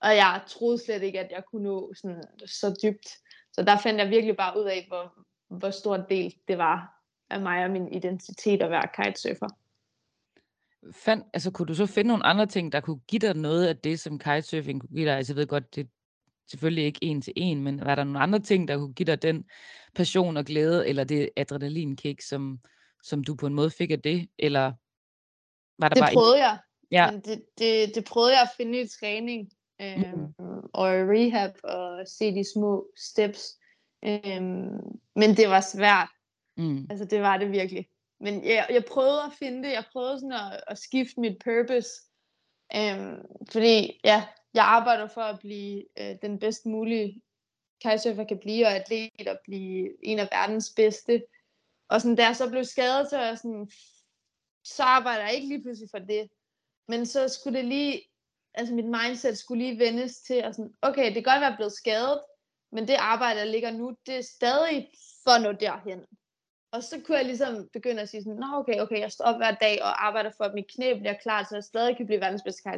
Og jeg troede slet ikke, at jeg kunne nå sådan, så dybt. Så der fandt jeg virkelig bare ud af, hvor, hvor stor del det var af mig og min identitet at være kitesurfer fand, altså kunne du så finde nogle andre ting, der kunne give dig noget af det, som kitesurfing kunne give dig? Altså jeg ved godt, det er selvfølgelig ikke en til en, men var der nogle andre ting, der kunne give dig den passion og glæde, eller det adrenalinkick, som, som du på en måde fik af det? Eller var der det bare prøvede jeg. Ja. Det, det, det prøvede jeg at finde i træning, øh, mm. og rehab, og se de små steps. Øh, men det var svært. Mm. Altså det var det virkelig. Men jeg, jeg prøvede at finde det. Jeg prøvede sådan at, at skifte mit purpose. Øhm, fordi ja, jeg arbejder for at blive øh, den bedst mulige kitesurfer kan blive, og atlet og blive en af verdens bedste. Og sådan, da jeg så blev skadet, så, jeg sådan, så arbejder jeg ikke lige pludselig for det. Men så skulle det lige, altså mit mindset skulle lige vendes til, at sådan, okay, det kan godt være blevet skadet, men det arbejde, der ligger nu, det er stadig for at nå derhen. Og så kunne jeg ligesom begynde at sige sådan, Nå, okay, okay, jeg står op hver dag og arbejder for, at mit knæ bliver klar, så jeg stadig kan blive verdens bedste.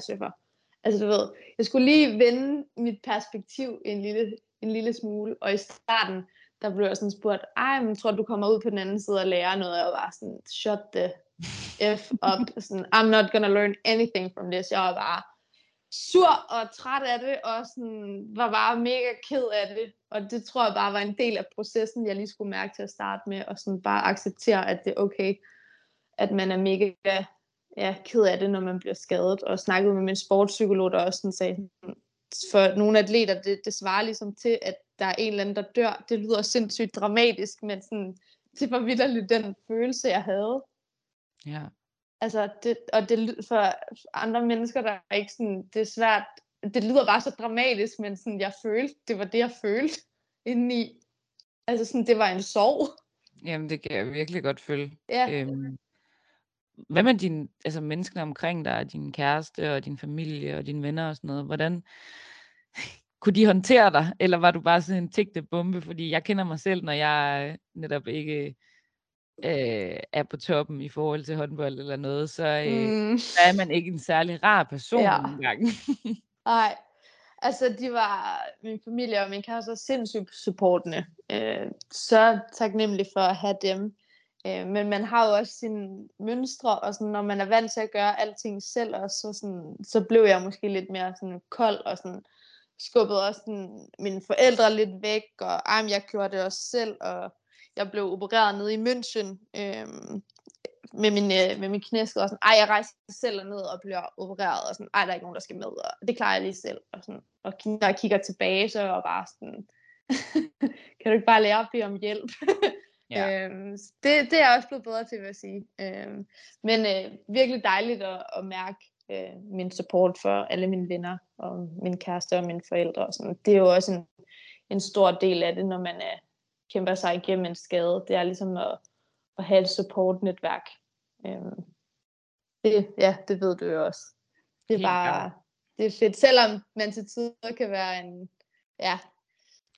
Altså du ved, jeg skulle lige vende mit perspektiv en lille, en lille smule, og i starten, der blev jeg sådan spurgt, ej, men tror du kommer ud på den anden side og lærer noget, og jeg var sådan, shut the F up, sådan, I'm not gonna learn anything from this, jeg var bare, sur og træt af det, og sådan, var bare mega ked af det. Og det tror jeg bare var en del af processen, jeg lige skulle mærke til at starte med, og sådan bare acceptere, at det er okay, at man er mega ja, ked af det, når man bliver skadet. Og snakkede med min sportspsykolog, der også sådan sagde, for nogle atleter, det, det svarer ligesom til, at der er en eller anden, der dør. Det lyder sindssygt dramatisk, men sådan, det var vidderligt den følelse, jeg havde. Ja. Altså, det, og det for andre mennesker, der er ikke sådan, det er svært, det lyder bare så dramatisk, men sådan, jeg følte, det var det, jeg følte indeni. Altså sådan, det var en sorg. Jamen, det kan jeg virkelig godt føle. Ja. Øhm, hvad med dine, altså menneskene omkring dig, din kæreste og din familie og dine venner og sådan noget, hvordan kunne de håndtere dig, eller var du bare sådan en tigte bombe? Fordi jeg kender mig selv, når jeg netop ikke øh, er på toppen i forhold til håndbold eller noget, så, øh, mm. så er man ikke en særlig rar person ja. engang. Nej, altså de var, min familie og min kæreste var sindssygt supportende. Øh, så taknemmelig for at have dem. Øh, men man har jo også sine mønstre, og sådan, når man er vant til at gøre alting selv, og så, sådan, så blev jeg måske lidt mere sådan kold, og sådan, skubbede også sådan, mine forældre lidt væk, og ej, jeg gjorde det også selv, og jeg blev opereret nede i München øh, med min, øh, med min knæskade, og sådan, ej, jeg rejser selv ned og bliver opereret, og sådan, ej, der er ikke nogen, der skal med, og det klarer jeg lige selv, og, sådan, og når jeg kigger tilbage, så er jeg bare sådan, kan du ikke bare lære at bede om hjælp? ja. øhm, det, det er jeg også blevet bedre til, vil jeg sige. Øhm, men øh, virkelig dejligt at, at mærke øh, min support for alle mine venner, og min kæreste og mine forældre. Og sådan. Det er jo også en, en stor del af det, når man er, kæmper sig igennem en skade. Det er ligesom at, at have et supportnetværk. Øhm, det, ja, det ved du jo også. Det er bare, det er fedt, selvom man til tider kan være en, ja,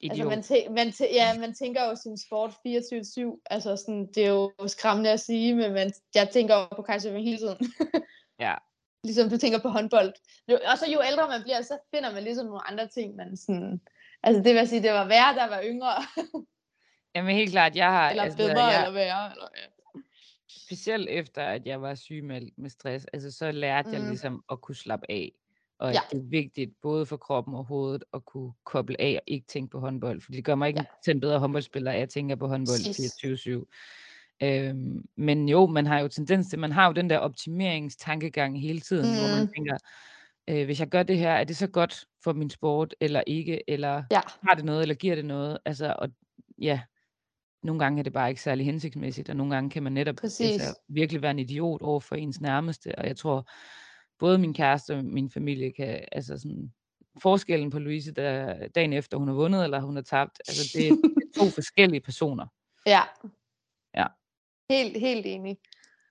Altså man, tæ- man, tæ- ja, man tænker jo sin sport 24-7, altså sådan, det er jo skræmmende at sige, men man, jeg tænker jo på kejserving hele tiden. ja. Ligesom du tænker på håndbold. Og så jo ældre man bliver, så finder man ligesom nogle andre ting, man sådan, altså det vil sige, det var værre, der var yngre. Jamen helt klart, jeg har... Eller altså, bedre, jeg, eller værre. Eller, ja. specielt efter, at jeg var syg med, med stress, altså så lærte mm. jeg ligesom at kunne slappe af. Og ja. det er vigtigt, både for kroppen og hovedet, at kunne koble af og ikke tænke på håndbold. For det gør mig ikke ja. til en bedre håndboldspiller, at jeg tænker på håndbold 24-7. Øhm, men jo, man har jo tendens til, man har jo den der optimeringstankegang hele tiden, mm. hvor man mm. tænker, øh, hvis jeg gør det her, er det så godt for min sport, eller ikke, eller ja. har det noget, eller giver det noget? Altså, og ja, nogle gange er det bare ikke særlig hensigtsmæssigt, og nogle gange kan man netop altså, virkelig være en idiot over for ens nærmeste, og jeg tror, både min kæreste og min familie kan, altså sådan, forskellen på Louise, der, dagen efter hun har vundet, eller hun har tabt, altså det, det er to forskellige personer. Ja. Ja. Helt, helt enig.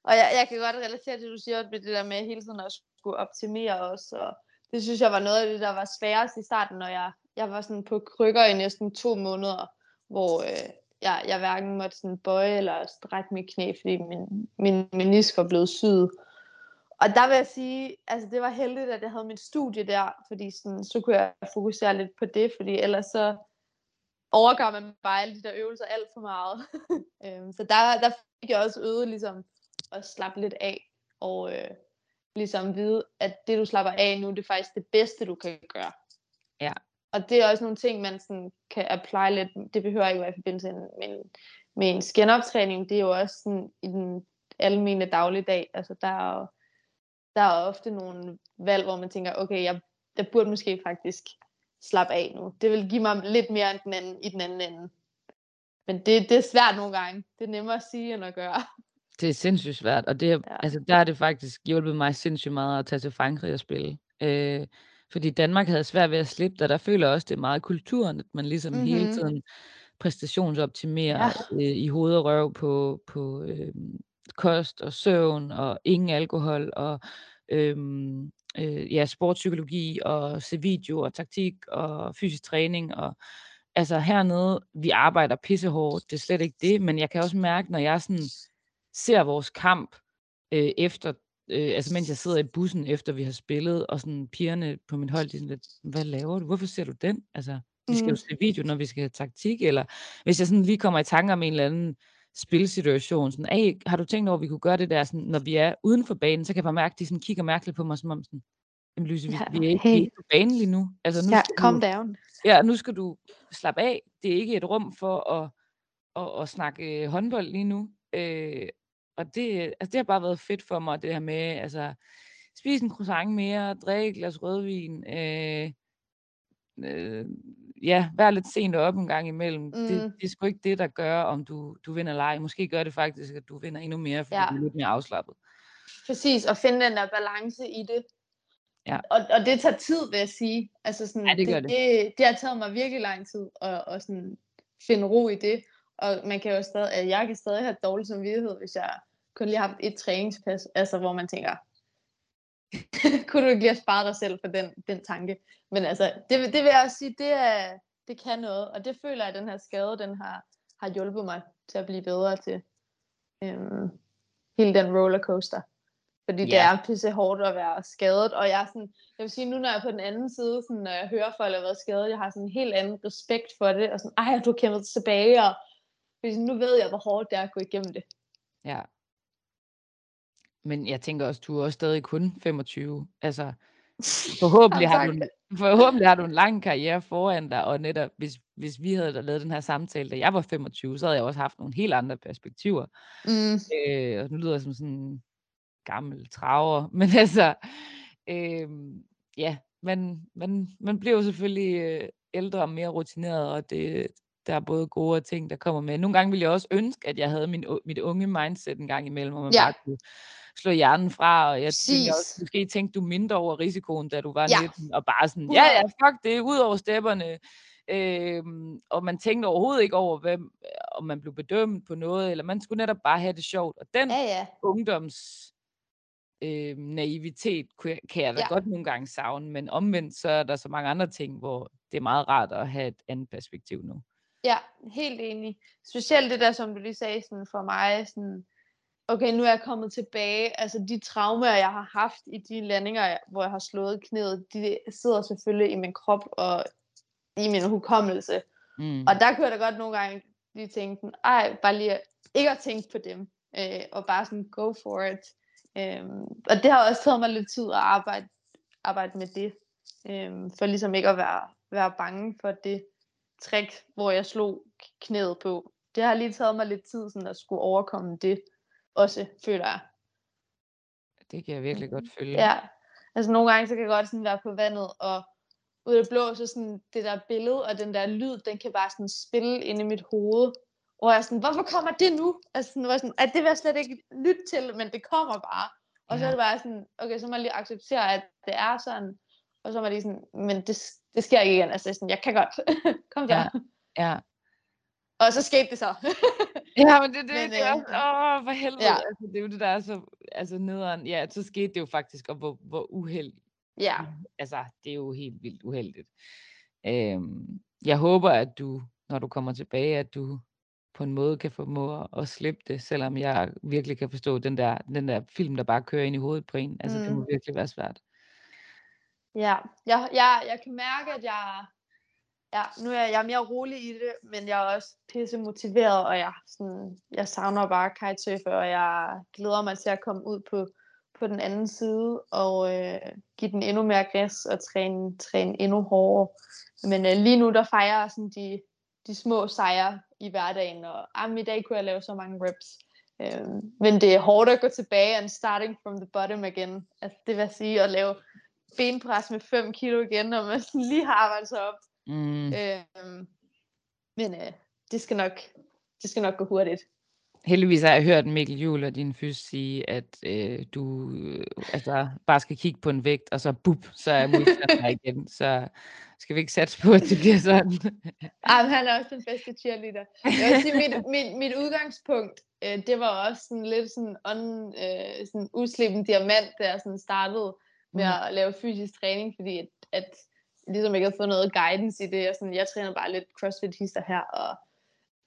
Og jeg, jeg kan godt relatere til, at du siger, med det der med hele tiden at skulle optimere os, og det synes jeg var noget af det, der var sværest i starten, når jeg, jeg var sådan på krykker i næsten to måneder, hvor øh, jeg, jeg hverken måtte sådan bøje eller strække mit knæ, fordi min, min menisk var blevet syet. Og der vil jeg sige, altså det var heldigt, at jeg havde mit studie der, fordi sådan, så kunne jeg fokusere lidt på det, fordi ellers så overgår man bare alle de der øvelser alt for meget. Øhm, så der, der fik jeg også øvet ligesom at slappe lidt af, og øh, ligesom vide, at det du slapper af nu, det er faktisk det bedste, du kan gøre. Ja. Og det er også nogle ting, man sådan kan apply lidt, det behøver ikke være i forbindelse med en, med en skinoptræning, det er jo også sådan i den almene dagligdag, altså der er jo der er ofte nogle valg, hvor man tænker, okay, jeg, jeg burde måske faktisk slappe af nu. Det vil give mig lidt mere end den anden, i den anden ende. Men det, det er svært nogle gange. Det er nemmere at sige, end at gøre. Det er sindssygt svært, og det, ja. altså, der er det faktisk hjulpet mig sindssygt meget at tage til Frankrig og spille. Øh, fordi Danmark havde svært ved at slippe der. Der føler også, det er meget kulturen, at man ligesom mm-hmm. hele tiden præstationsoptimerer ja. øh, i hoved og røv på, på øh, kost og søvn og ingen alkohol og øhm, øh, ja, sportspsykologi og se video og taktik og fysisk træning og altså hernede, vi arbejder pissehårdt, det er slet ikke det, men jeg kan også mærke, når jeg sådan ser vores kamp øh, efter, øh, altså mens jeg sidder i bussen efter vi har spillet, og sådan pigerne på min hold, de er sådan lidt, hvad laver du? Hvorfor ser du den? Altså, vi skal jo mm. se video, når vi skal have taktik, eller hvis jeg sådan lige kommer i tanke om en eller anden spilsituation. Sådan, hey, har du tænkt over, at vi kunne gøre det der, sådan, når vi er uden for banen, så kan jeg bare mærke, at de sådan kigger mærkeligt på mig, som om sådan, Jamen Lyse, vi, ja, vi, er ikke, hey. vi er ikke på banen lige nu. Altså, nu ja, du, down. Ja, nu skal du slappe af. Det er ikke et rum for at, at, at snakke øh, håndbold lige nu. Øh, og det, altså, det har bare været fedt for mig, det her med, altså, spise en croissant mere, drikke et glas rødvin, øh, øh, ja, være lidt sent op en gang imellem. Mm. Det, det er sgu ikke det, der gør, om du, du vinder eller ej. Måske gør det faktisk, at du vinder endnu mere, fordi ja. du er lidt mere afslappet. Præcis, og finde den der balance i det. Ja. Og, og det tager tid, vil jeg sige. Altså sådan, ja, det, gør det, det. det. Det har taget mig virkelig lang tid at, at sådan finde ro i det. Og man kan jo stadig, jeg kan stadig have dårlig samvittighed, hvis jeg kun lige har haft et træningspas, altså hvor man tænker, kunne du ikke lige have sparet dig selv for den, den tanke? Men altså, det, det vil jeg også sige, det, er, det kan noget, og det føler jeg, at den her skade, den har, har hjulpet mig til at blive bedre til øhm, hele den rollercoaster. Fordi yeah. det er pisse hårdt at være skadet, og jeg er sådan, jeg vil sige, nu når jeg er på den anden side, sådan, når jeg hører folk, der har været skadet, jeg har sådan en helt anden respekt for det, og sådan, ej, du har kæmpet tilbage, og fordi nu ved jeg, hvor hårdt det er at gå igennem det. Ja, men jeg tænker også, du er også stadig kun 25. Altså, forhåbentlig, har du, forhåbentlig har du en lang karriere foran dig, og netop, hvis, hvis vi havde lavet den her samtale, da jeg var 25, så havde jeg også haft nogle helt andre perspektiver. Mm. Øh, og nu lyder jeg som sådan en gammel traver, men altså, øh, ja, man, man, man bliver jo selvfølgelig øh, ældre og mere rutineret, og det, der er både gode ting, der kommer med. Nogle gange ville jeg også ønske, at jeg havde min, mit unge mindset en gang imellem, hvor man ja. bare kunne slå hjernen fra, og jeg tænker også, måske tænkte du mindre over risikoen, da du var ja. 19, og bare sådan, ja, ja, fuck det, ud over stepperne, øhm, og man tænkte overhovedet ikke over, hvem, om man blev bedømt på noget, eller man skulle netop bare have det sjovt, og den ja, ja. ungdoms øh, naivitet kan jeg da ja. godt nogle gange savne, men omvendt så er der så mange andre ting, hvor det er meget rart at have et andet perspektiv nu. Ja, helt enig. Specielt det der, som du lige sagde, sådan for mig, sådan, okay, nu er jeg kommet tilbage. Altså de traumer, jeg har haft i de landinger, hvor jeg har slået knæet, de sidder selvfølgelig i min krop og i min hukommelse. Mm. Og der kunne jeg da godt nogle gange lige tænke, ej, bare lige ikke at tænke på dem. øh, og bare sådan go for it. Øhm, og det har også taget mig lidt tid at arbejde, arbejde med det, øhm, for ligesom ikke at være, være bange for det trick, hvor jeg slog knæet på. Det har lige taget mig lidt tid sådan at skulle overkomme det også, føler jeg. Det kan jeg virkelig godt følge. Ja, altså nogle gange så kan jeg godt sådan være på vandet, og ud af det blå, så sådan det der billede og den der lyd, den kan bare sådan spille ind i mit hoved. Og jeg er sådan, hvorfor kommer det nu? Altså sådan, var sådan, at det vil jeg slet ikke lytte til, men det kommer bare. Og ja. så er det bare sådan, okay, så må jeg lige acceptere, at det er sådan. Og så var det sådan, men det, det sker ikke igen. Altså sådan, jeg kan godt. Kom der. Ja. ja. Og så skete det så. Ja, men det, det, Men, det er øh, også, åh, for helvede. ja. Altså, det er jo det, der er så altså, nederen. Ja, så skete det jo faktisk, og hvor, hvor uheldigt. ja, Altså, det er jo helt vildt uheldigt. Øhm, jeg håber, at du, når du kommer tilbage, at du på en måde kan formå at- at slippe det, selvom jeg virkelig kan forstå den der, den der film, der bare kører ind i hovedet på en. Altså, det må Mm. virkelig være svært ja. Jeg, jeg, jeg kan mærke, at jeg, ja, nu er jeg, jeg er mere rolig i det, men jeg er også pisse motiveret, og jeg, sådan, jeg savner bare kitesurfer, og jeg glæder mig til at komme ud på, på den anden side, og øh, give den endnu mere gas, og træne, træne endnu hårdere. Men øh, lige nu, der fejrer jeg sådan de, de små sejre i hverdagen, og jamen, i dag kunne jeg lave så mange reps. Øh, men det er hårdt at gå tilbage and starting from the bottom again. Altså, det vil sige at lave benpres med 5 kilo igen, når man lige har arbejdet sig op. Mm. Øhm, men øh, det, skal nok, det skal nok gå hurtigt. Heldigvis har jeg hørt Mikkel Juhl og din fys sige, at øh, du øh, altså, bare skal kigge på en vægt, og så bup, så er modstander igen. Så skal vi ikke satse på, at det bliver sådan. Ej, men han er også den bedste cheerleader. Jeg vil sige, mit, mit, mit udgangspunkt, øh, det var også sådan lidt sådan, on, øh, sådan uslippen diamant, jeg sådan startede med Mm. at lave fysisk træning, fordi at, at ligesom ikke havde fået noget guidance i det. Og sådan, jeg træner bare lidt crossfit-hister her, og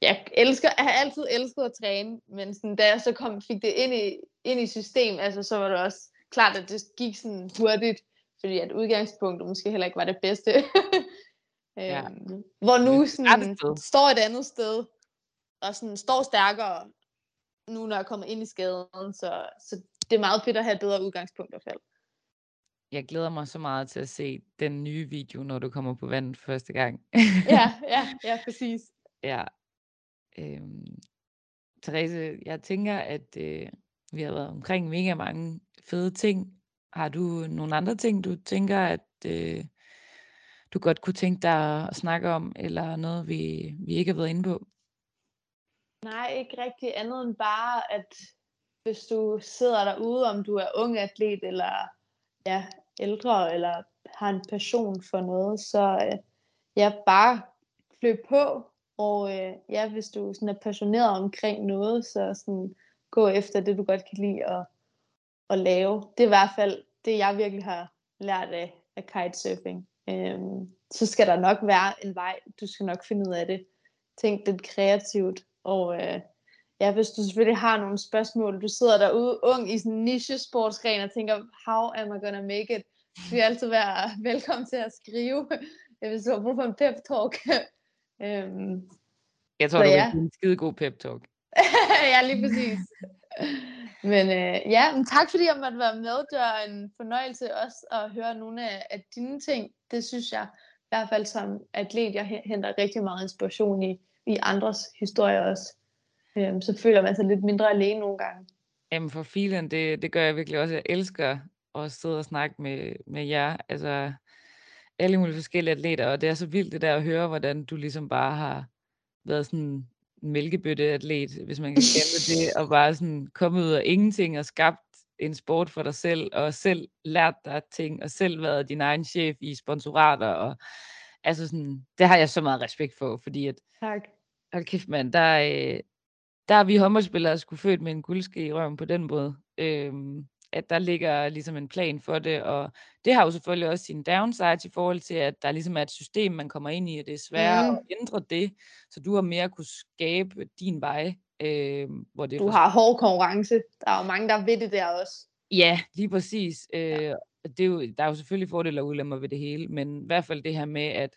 jeg, elsker, jeg har altid elsket at træne, men sådan, da jeg så kom, fik det ind i, ind i system, altså, så var det også klart, at det gik sådan hurtigt, fordi at udgangspunktet måske heller ikke var det bedste. Ja. øhm, hvor nu sådan, står et andet sted, og sådan står stærkere, nu når jeg kommer ind i skaden, så, så det er meget fedt at have et bedre udgangspunkt i hvert fald. Jeg glæder mig så meget til at se den nye video, når du kommer på vandet første gang. Ja, ja, ja, præcis. Ja. Øhm, Therese, jeg tænker, at øh, vi har været omkring mega mange fede ting. Har du nogle andre ting, du tænker, at øh, du godt kunne tænke dig at snakke om, eller noget, vi, vi ikke har været inde på? Nej, ikke rigtig andet end bare, at hvis du sidder derude, om du er ung atlet, eller ja, ældre, eller har en passion for noget, så øh, ja, bare fløj på, og øh, ja, hvis du sådan er passioneret omkring noget, så sådan, gå efter det, du godt kan lide at, at lave. Det er i hvert fald det, jeg virkelig har lært af, af kitesurfing. Øhm, så skal der nok være en vej, du skal nok finde ud af det. Tænk lidt kreativt, og øh, ja, hvis du selvfølgelig har nogle spørgsmål, du sidder derude ung i sådan en niche-sportsgren og tænker, how am I gonna make it? Du skal altid være velkommen til at skrive, hvis du har brug for en pep talk. øhm, Jeg tror, Så du ja. vil en skide god pep talk. ja, lige præcis. Men øh, ja, men tak fordi jeg måtte være med. Det var en fornøjelse også at høre nogle af, af dine ting. Det synes jeg i hvert fald som atlet, jeg he- henter rigtig meget inspiration i, i andres historier også. Øhm, så føler man sig lidt mindre alene nogle gange. Jamen for filen, det, det gør jeg virkelig også. Jeg elsker at sidde og snakke med, med jer. Altså alle mulige forskellige atleter, og det er så vildt det der at høre, hvordan du ligesom bare har været sådan en mælkebøtte-atlet, hvis man kan kalde det det, og bare sådan kommet ud af ingenting og skabt en sport for dig selv, og selv lært dig ting, og selv været din egen chef i sponsorater, og altså sådan, det har jeg så meget respekt for, fordi at, Tak. hold kæft mand, der, øh, der er vi håndboldspillere skulle født med en guldske i røven på den måde. Øhm, at der ligger ligesom en plan for det, og det har jo selvfølgelig også sine downsides i forhold til, at der ligesom er et system, man kommer ind i, og det er sværere Mm. at ændre det, så du har mere kunne skabe din vej, øh, hvor det Du for- har hård konkurrence. Der er jo mange, der ved det der også. Ja, lige præcis. Øh, det er jo, der er jo selvfølgelig fordele og ulemper ved det hele, men i hvert fald det her med, at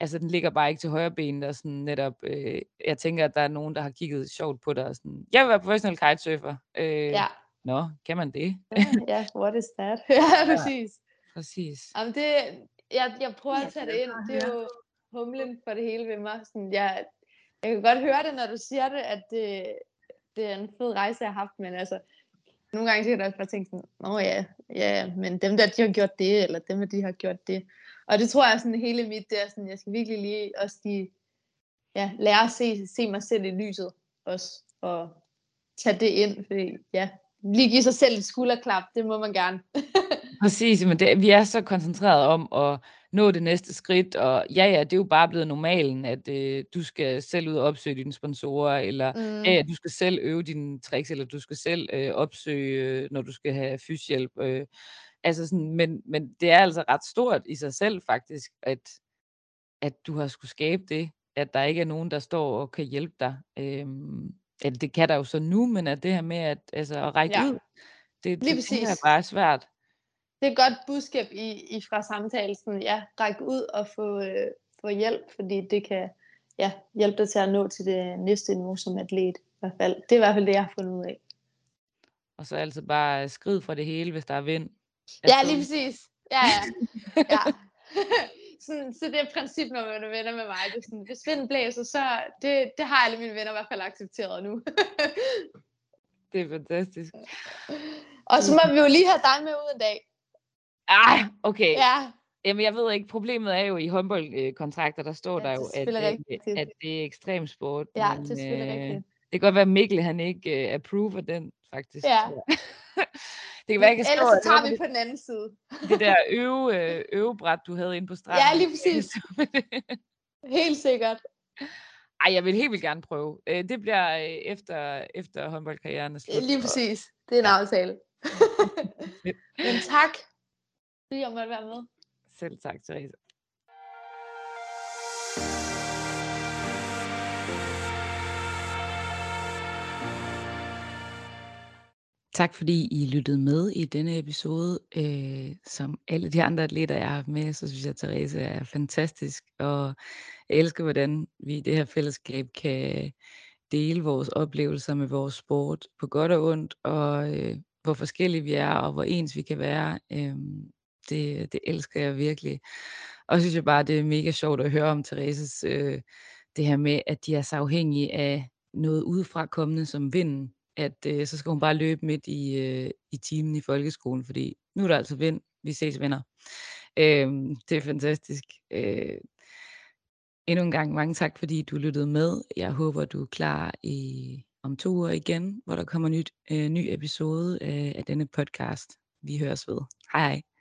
altså den ligger bare ikke til højre ben, der sådan netop, øh, jeg tænker, at der er nogen, der har kigget sjovt på dig, og sådan, jeg vil være professionel kitesurfer. Øh, Ja, Nå, kan man det? ja, what is that? ja, præcis. Præcis. Jamen det, jeg, jeg prøver at tage det ind. Det er jo humlen for det hele ved mig. Sådan, jeg, jeg kan godt høre det, når du siger det, at det, det er en fed rejse, jeg har haft, men altså, nogle gange så kan jeg også bare tænke sådan, nå ja, ja, men dem der, de har gjort det, eller dem der, de har gjort det. Og det tror jeg sådan hele mit, det er sådan, jeg skal virkelig lige også lige, ja, lære at se, se mig selv i lyset også, og tage det ind, fordi ja, lige give sig selv et skulderklap, det må man gerne. Præcis, men det, vi er så koncentreret om at nå det næste skridt, og ja, ja, det er jo bare blevet normalen, at øh, du skal selv ud og opsøge dine sponsorer, eller Mm. ja, ja, du skal selv øve dine tricks, eller du skal selv øh, opsøge, øh, når du skal have fyshjælp. Øh, altså sådan, men, men det er altså ret stort i sig selv faktisk, at, at du har skulle skabe det, at der ikke er nogen, der står og kan hjælpe dig. Øhm, eller det kan der jo så nu, men at det her med at, altså, at række Ja. ud, det, Lige det præcis. bare er svært. det er et godt budskab i, i fra samtalen, ja, række ud og få, øh, få hjælp, fordi det kan ja, hjælpe dig til at nå til det næste niveau som atlet. I hvert fald. Det er i hvert fald det, jeg har fundet ud af. Og så altså bare skrid fra det hele, hvis der er vind. Ja, Altså, lige præcis. Ja, ja. ja. sådan, så det er et princip, når man er venner med mig. Det er sådan, hvis vinden blæser, så det, det har alle mine venner i hvert fald accepteret nu. Det er fantastisk. og så må vi jo lige have dig med ud en dag. Ej, okay. Ja, Jamen, jeg ved ikke, problemet er jo i håndboldkontrakter, der står Ja, der er jo, at, øh, at det er ekstremsport. ja men, det er selvfølgelig øh, rigtigt. Det kan godt være, at Mikkel han ikke uh, approver den, faktisk. Ja. det kan være, kan Ellers så tager vi på den anden side. det, der øve, øh, øvebræt, du havde inde på stranden. Ja, lige præcis. Helt sikkert. Ej, jeg vil helt vildt gerne prøve. Øh, Det bliver øh, efter, efter håndboldkarrieren er slut. Lige præcis. Det er en aftale. Men tak, fordi jeg måtte være med. Selv tak, Therese. Tak fordi I lyttede med i denne episode. Øh, som alle de andre atleter, jeg har haft med, så synes jeg, at Therese er fantastisk. Og jeg elsker, hvordan vi i det her fællesskab kan dele vores oplevelser med vores sport på godt og ondt, og øh, hvor forskellige vi er, og hvor ens vi kan være. Øh, det, det elsker jeg virkelig. Og så synes jeg bare, det er mega sjovt at høre om Thereses, øh, det her med, at de er så afhængige af noget udefra kommende som vinden, at øh, så skal hun bare løbe midt i, øh, i timen i folkeskolen, fordi nu er der altså vind, vi ses venner. Øh, det er fantastisk. Øh, endnu en gang mange tak, fordi du lyttede med. Jeg håber, du er klar i, om to uger igen, hvor der kommer nyt, øh, ny episode øh, af denne podcast. Vi høres ved. Hej hej.